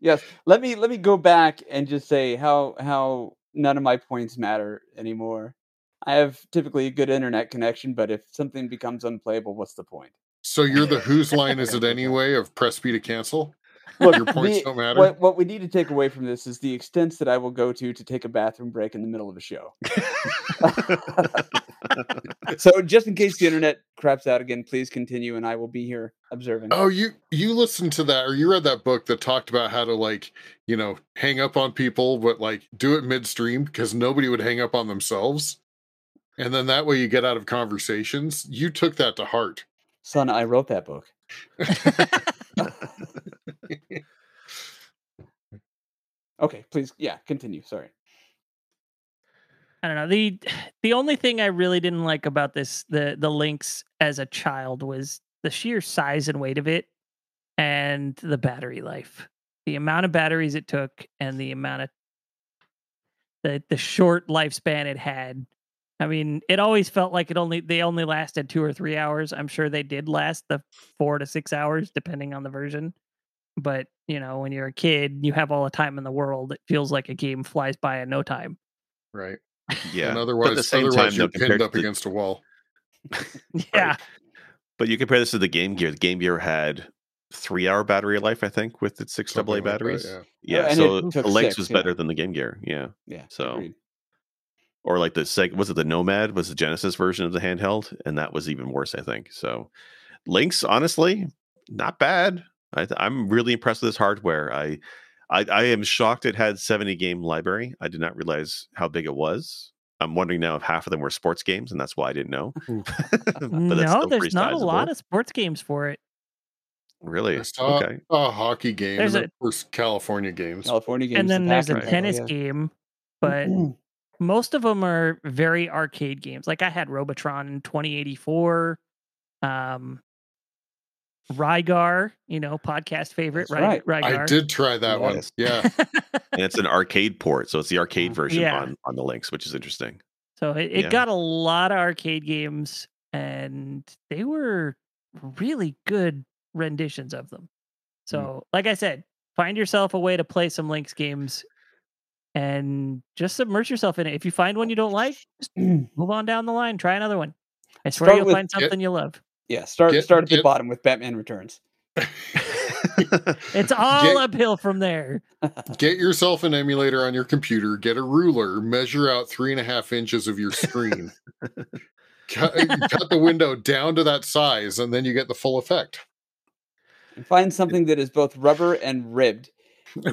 Yes, let me let me go back and just say how how none of my points matter anymore. I have typically a good internet connection, but if something becomes unplayable, what's the point? So you're the whose line is it anyway of press B to cancel? Look, Your points the- don't matter? What what we need to take away from this is the extents that I will go to to take a bathroom break in the middle of a show. so just in case the internet craps out again, please continue, and I will be here observing. Oh, you you listened to that or you read that book that talked about how to like, you know, hang up on people but like do it midstream because nobody would hang up on themselves. And then that way you get out of conversations. You took that to heart. Son, I wrote that book. Okay, please, yeah, continue. Sorry. I don't know. The the only thing I really didn't like about this the the Lynx as a child was the sheer size and weight of it and the battery life. The amount of batteries it took and the amount of the the short lifespan it had I mean, it always felt like it only they only lasted two or three hours. I'm sure they did last the four to six hours, depending on the version. But you know, when you're a kid, you have all the time in the world. It feels like a game flies by in no time. Right. Yeah. And But at the otherwise, same otherwise time, you're though, pinned up the- against a wall. Yeah, But you compare this to the Game Gear. The Game Gear had three hour battery life, I think, with its six AA Something like that, batteries. yeah. yeah, and so it the Lynx six, was yeah. better than the Game Gear. Yeah. Yeah. So- agreed. Or like the seg was it the Nomad was the Genesis version of the handheld, and that was even worse, I think. So Lynx, honestly, not bad. I th- I'm really impressed with this hardware. I, I I am shocked it had 70 game library. I did not realize how big it was. I'm wondering now if half of them were sports games, and that's why I didn't know. But no, there's pretty not a lot of sports games for it. Really? I saw Okay. a hockey game, There's and a- California games. California games. and then the there's a tennis yeah. game, but mm-hmm. Most of them are very arcade games. Like I had Robotron 2084, um, Rygar, you know, podcast favorite, That's right? right. Rygar. I did try that one. Yeah. And it's an arcade port, so it's the arcade version Yeah. on on the Lynx, which is interesting. so it, it Yeah. got a lot of arcade games, and they were really good renditions of them. So, like I said, find yourself a way to play some Lynx games and just submerge yourself in it. If you find one you don't like, just move on down the line, try another one. I swear Start you'll with- find something you love. yeah. Start Get- start at the bottom with Batman Returns. It's all Get- uphill from there. Get yourself an emulator on your computer, get a ruler, measure out three and a half inches of your screen. cut, eh, cut the window down to that size, and then you get the full effect. And find something that is both rubber and ribbed,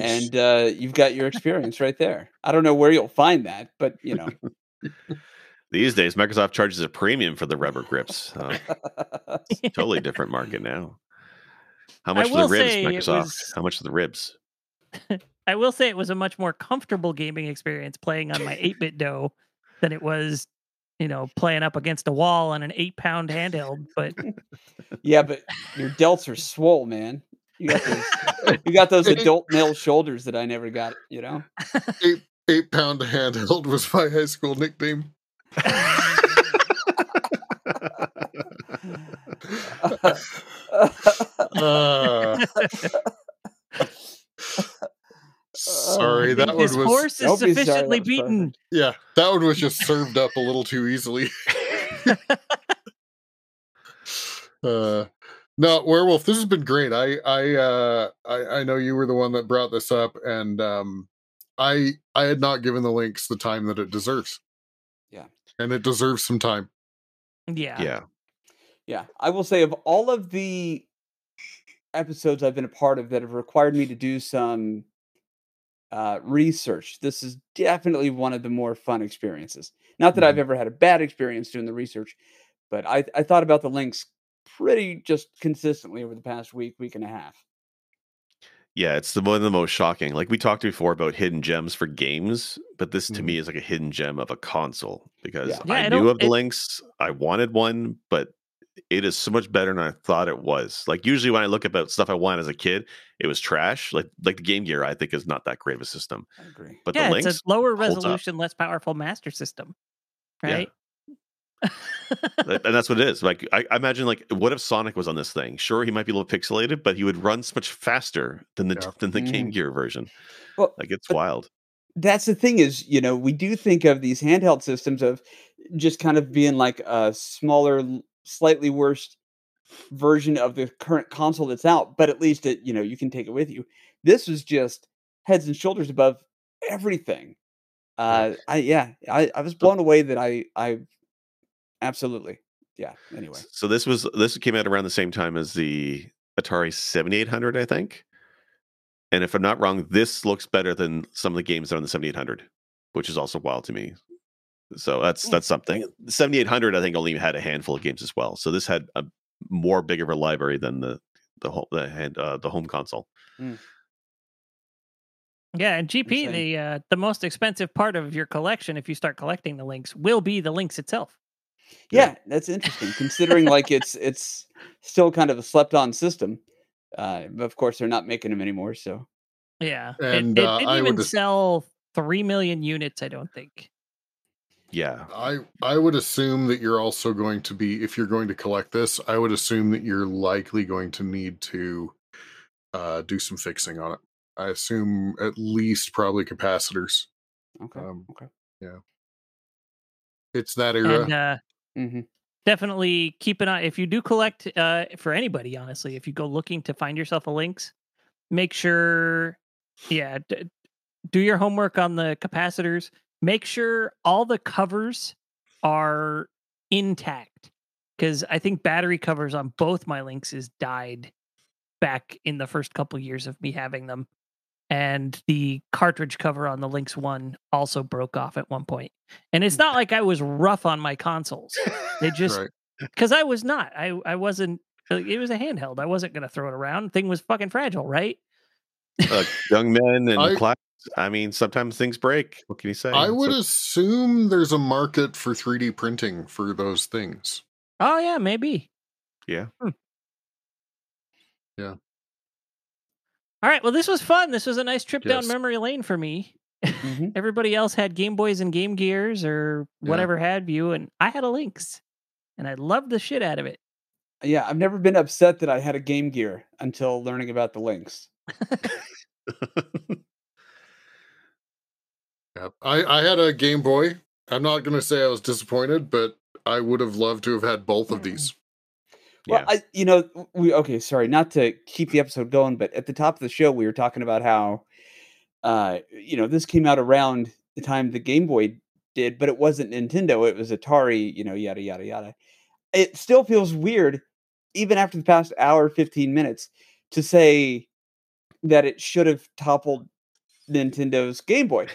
and uh, you've got your experience right there. I don't know where you'll find that, but you know. These days, Microsoft charges a premium for the rubber grips. Uh, totally different market now. How much for the ribs, Microsoft? was- How much for the ribs? I will say it was a much more comfortable gaming experience playing on my 8 bit dough than it was, you know, playing up against a wall on an eight pound handheld. But yeah, but your delts are swole, man. You got those. you got those adult male shoulders that I never got. You know. Eight pound handheld was my high school nickname. Uh, sorry, that one was horse is Don't sorry, sufficiently that beaten. yeah, that one was just served up a little too easily. uh no werewolf this has been great i i uh I, I know you were the one that brought this up and um i i had not given the Lynx the time that it deserves Yeah. and it deserves some time Yeah. Yeah. Yeah, I will say of all of the episodes I've been a part of that have required me to do some uh, research, this is definitely one of the more fun experiences. Not that I've Mhm. ever had a bad experience doing the research, but I, I thought about the Lynx pretty just consistently over the past week, week and a half. Yeah, it's the one of the most shocking. Like we talked before about hidden gems for games, but this to me mm-hmm. is like a hidden gem of a console because Yeah. Yeah, I I knew don't- of the it- Lynx. I wanted one, but it is so much better than I thought it was. Like usually when I look about stuff I wanted as a kid, it was trash. Like like the Game Gear, I think is not that great of a system. I agree. But yeah, the it's Lynx, a lower resolution, less powerful master system. Yeah. Right? That- and that's what it is. Like I, I imagine, like what if Sonic was on this thing? Sure, he might be a little pixelated, but he would run so much faster than the Yeah. than the Game Mhm. Gear version. Well, Like it's wild. that's the thing is you know we do think of these handheld systems of just kind of being like a smaller slightly worse version of the current console that's out but at least it you know you can take it with you this was just heads and shoulders above everything uh i yeah i, I was blown away that i i absolutely yeah anyway So this was this came out around the same time as the Atari 7800, I think. And if I'm not wrong, this looks better than some of the games that are on the 7800, which is also wild to me. So that's Hmm. that's something. The 7800, I think, only had a handful of games as well. So this had a more big of a library than the the home the hand uh, the home console. Yeah, and GP, Insane. the uh, the most expensive part of your collection, if you start collecting the Lynx, will be the Lynx itself. Yeah that's interesting considering like it's it's still kind of a slept on system uh but of course they're not making them anymore so Yeah, And, it, it uh, didn't I even would- sell three million units. I don't think. Yeah. I I would assume that you're also going to be if you're going to collect this. I would assume that you're likely going to need to uh, do some fixing on it. I assume at least probably capacitors. Okay. Um, okay. Yeah. It's that era. And uh, hmm definitely keep an eye if you do collect uh for anybody honestly if you go looking to find yourself a Lynx make sure yeah d- do your homework on the capacitors. Make sure all the covers are intact because i think battery covers on both my Lynx is died back in the first couple years of me having them and the cartridge cover on the lynx one also broke off at one point and it's not like i was rough on my consoles they just right. because I was not. I I wasn't. It was a handheld. I wasn't gonna throw it around. Thing was fucking fragile, right? Uh, young men and I- class. I mean, sometimes things break. What can you say? I would a- assume there's a market for 3D printing for those things. Oh yeah, maybe. Yeah. Yeah. All right. Well, this was fun. This was a nice trip down memory lane for me. hmm Everybody else had Game Boys and Game Gears or Yeah. whatever have you, and I had a Lynx, and I loved the shit out of it. Yeah, I've never been upset that I had a Game Gear until learning about the Lynx. Yeah. I, I had a Game Boy. I'm not going to say I was disappointed, but I would have loved to have had both of these. Well, Yeah. I, you know, we okay. Sorry, not to keep the episode going, but at the top of the show, we were talking about how, uh, you know, this came out around the time the Game Boy did, but it wasn't Nintendo. It was Atari. You know, yada yada yada. It still feels weird, even after the past hour, fifteen minutes, to say that it should have toppled Nintendo's Game Boy.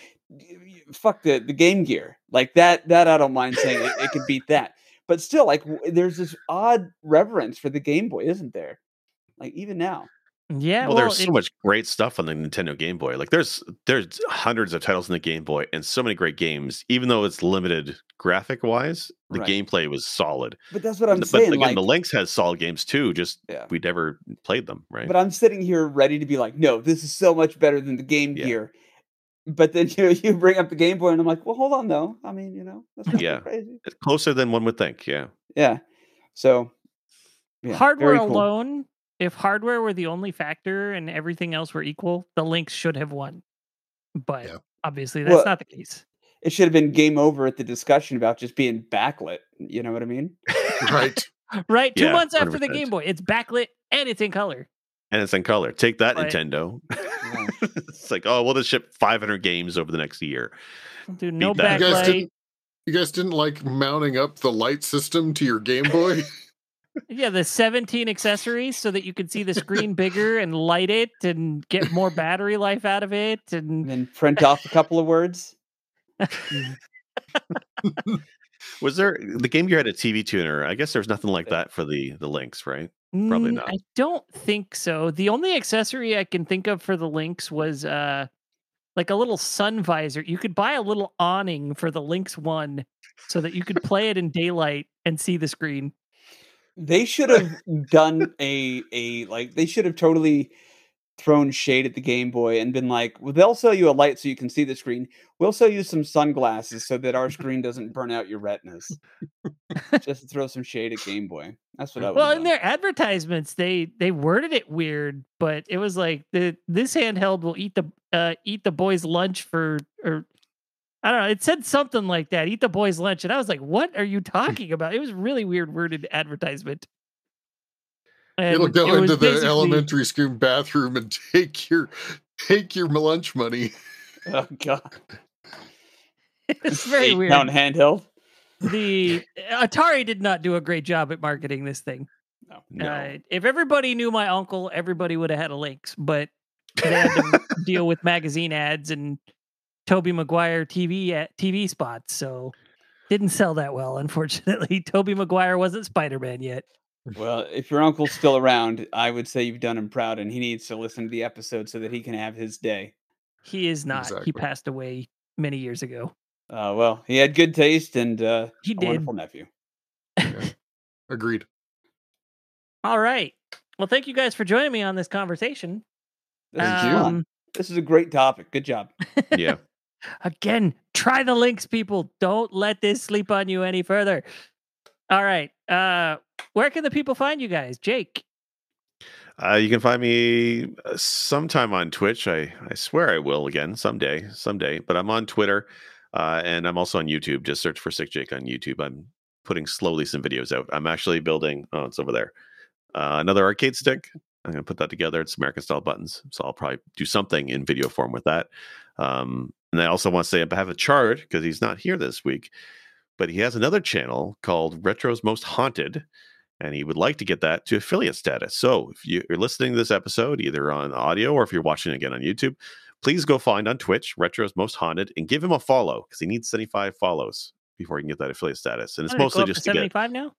Fuck the the Game Gear, like that. That I don't mind saying it, it could beat that but still like there's this odd reverence for the game boy isn't there like even now Yeah. well, Well, there's so much great stuff on the Nintendo Game Boy. Like there's there's hundreds of titles in the Game Boy and so many great games. Even though it's limited graphic wise, the Right. gameplay was solid. but that's what i'm but saying again, like the Lynx has solid games too. Just Yeah. we never played them, right? but i'm sitting here ready to be like no this is so much better than the game Yeah. gear but then you you bring up the game boy and i'm like well hold on though i mean you know that's not Yeah. crazy It's closer than one would think. Yeah. yeah so yeah, hardware cool. alone, if hardware were the only factor and everything else were equal, the Lynx should have won. But Yeah. obviously, that's Well, not the case. it should have been game over at the discussion about just being backlit you know what i mean Right. Right. Two Yeah, months after the 100%. Game Boy, it's backlit and it's in color. And it's in color. Take that, Right. Nintendo. it's like, oh, we'll just ship 500 games over the next year. Dude, no that. You guys backlight. didn't. You guys didn't like mounting up the light system to your Game Boy? Yeah, the 17 accessories so that you could see the screen bigger and light it and get more battery life out of it. and And then print off a couple of words Was there the Game Gear had a TV tuner? I guess there's nothing like that for the the Lynx, right? Probably Mm, not. I don't think so. The only accessory I can think of for the Lynx was uh like a little sun visor. You could buy a little awning for the Lynx one so that you could play it in daylight and see the screen. They should have done a a like they should have totally thrown shade at the Game Boy and been like, "Well, they'll sell you a light so you can see the screen. We'll sell you some sunglasses so that our screen doesn't burn out your retinas." Just to throw some shade at Game Boy. That's what I. Well, in their advertisements, they they worded it weird, but it was like the this handheld will eat the uh eat the boys' lunch for or I don't know. It said something like that. Eat the boys' lunch, and I was like, "What are you talking about?" It was really weird worded advertisement. It'll go it into the elementary school bathroom and take your take your lunch money. oh god, It's very Eight weird. pound handheld. The Atari did not do a great job at marketing this thing. No. No. Uh, if everybody knew my uncle, everybody would have had a Lynx, but they had to deal with magazine ads and Tobey Maguire TV at TV spots, so didn't sell that well. Unfortunately, Tobey Maguire wasn't Spider Man yet. Well, if your uncle's still around, I would say you've done him proud, and he needs to listen to the episode so that he can have his day. He is not. He passed away many years ago. Uh, well, he had good taste and uh, He a did. wonderful nephew. Agreed. All right. Well, thank you guys for joining me on this conversation. This is Thank you. This is a great topic. Good job. yeah. Again, try the Lynx, people. Don't let this sleep on you any further. All right. Uh, where can the people find you guys? Jake. Uh, you can find me uh, sometime on Twitch. I, I swear I will again someday, someday. But I'm on Twitter, uh, and I'm also on YouTube. Just search for Sick Jake on YouTube. I'm putting slowly some videos out. I'm actually building. Oh, it's over there. Uh, another arcade stick. I'm gonna put that together. It's American style buttons, so I'll probably do something in video form with that. Um, and I also want to say on behalf of Chard because he's not here this week, but he has another channel called Retro's Most Haunted, and he would like to get that to affiliate status. So if you're listening to this episode, either on audio or if you're watching it again on YouTube, please go find on Twitch Retro's Most Haunted and give him a follow because he needs 75 follows before he can get that affiliate status. And it's it mostly up just to get 75 now.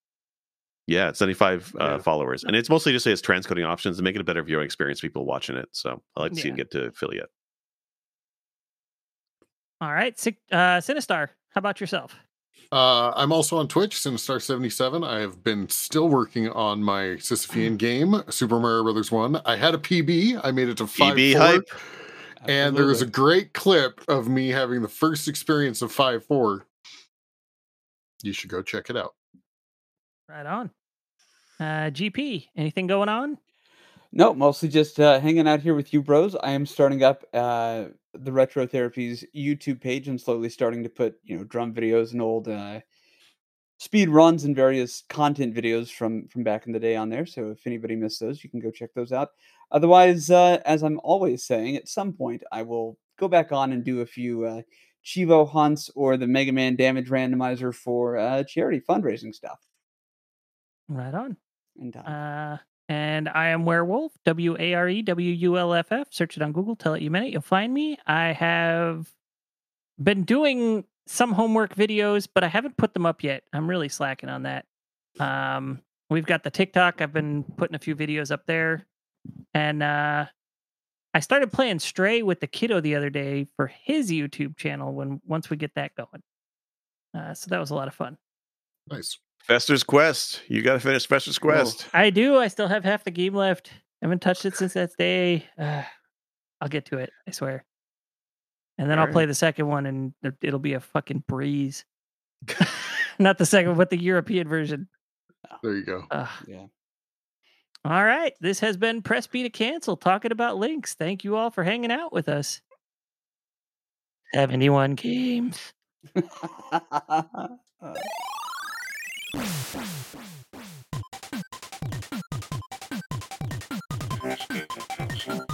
yeah, it's 75 uh, Yeah. followers. And it's mostly just say it's transcoding options and make it a better viewing experience for people watching it. So I like to see him get to affiliate. All right. Uh, Sinistar, how about yourself? Uh, I'm also on Twitch, Sinistar77. I have been still working on my Sisyphean game, Super Mario Brothers 1. I had a PB. I made it to 5 PB hype. And there was a great clip of me having the first experience of 5 4. You should go check it out. Right on. Uh, GP, anything going on? No, mostly just uh, hanging out here with you, bros. I am starting up uh, the Retro Therapies YouTube page and slowly starting to put you know drum videos and old uh, speed runs and various content videos from from back in the day on there. So if anybody missed those, you can go check those out. Otherwise, uh, as I'm always saying, at some point I will go back on and do a few uh, Chivo hunts or the Mega Man Damage Randomizer for uh, charity fundraising stuff. Right on. And uh, Uh, and I am Werewolf, W A R E W U L F F. Search it on Google, tell it you meant it, you'll find me. I have been doing some homework videos, but I haven't put them up yet. I'm really slacking on that. Um, we've got the TikTok. I've been putting a few videos up there. And uh, I started playing Stray with the kiddo the other day for his YouTube channel when once we get that going. Uh, so that was a lot of fun. Nice. Fester's Quest. You got to finish Fester's Quest. I do. I still have half the game left. I haven't touched it since that day. Uh, I'll get to it. I swear. And then I'll Alright. play the second one, and it- it'll be a fucking breeze. Not the second, but the European version. There you go. Ugh. yeah. All right. This has been Press B to Cancel talking about Lynx. Thank you all for hanging out with us. 71 games. Uh, Press it, cancel.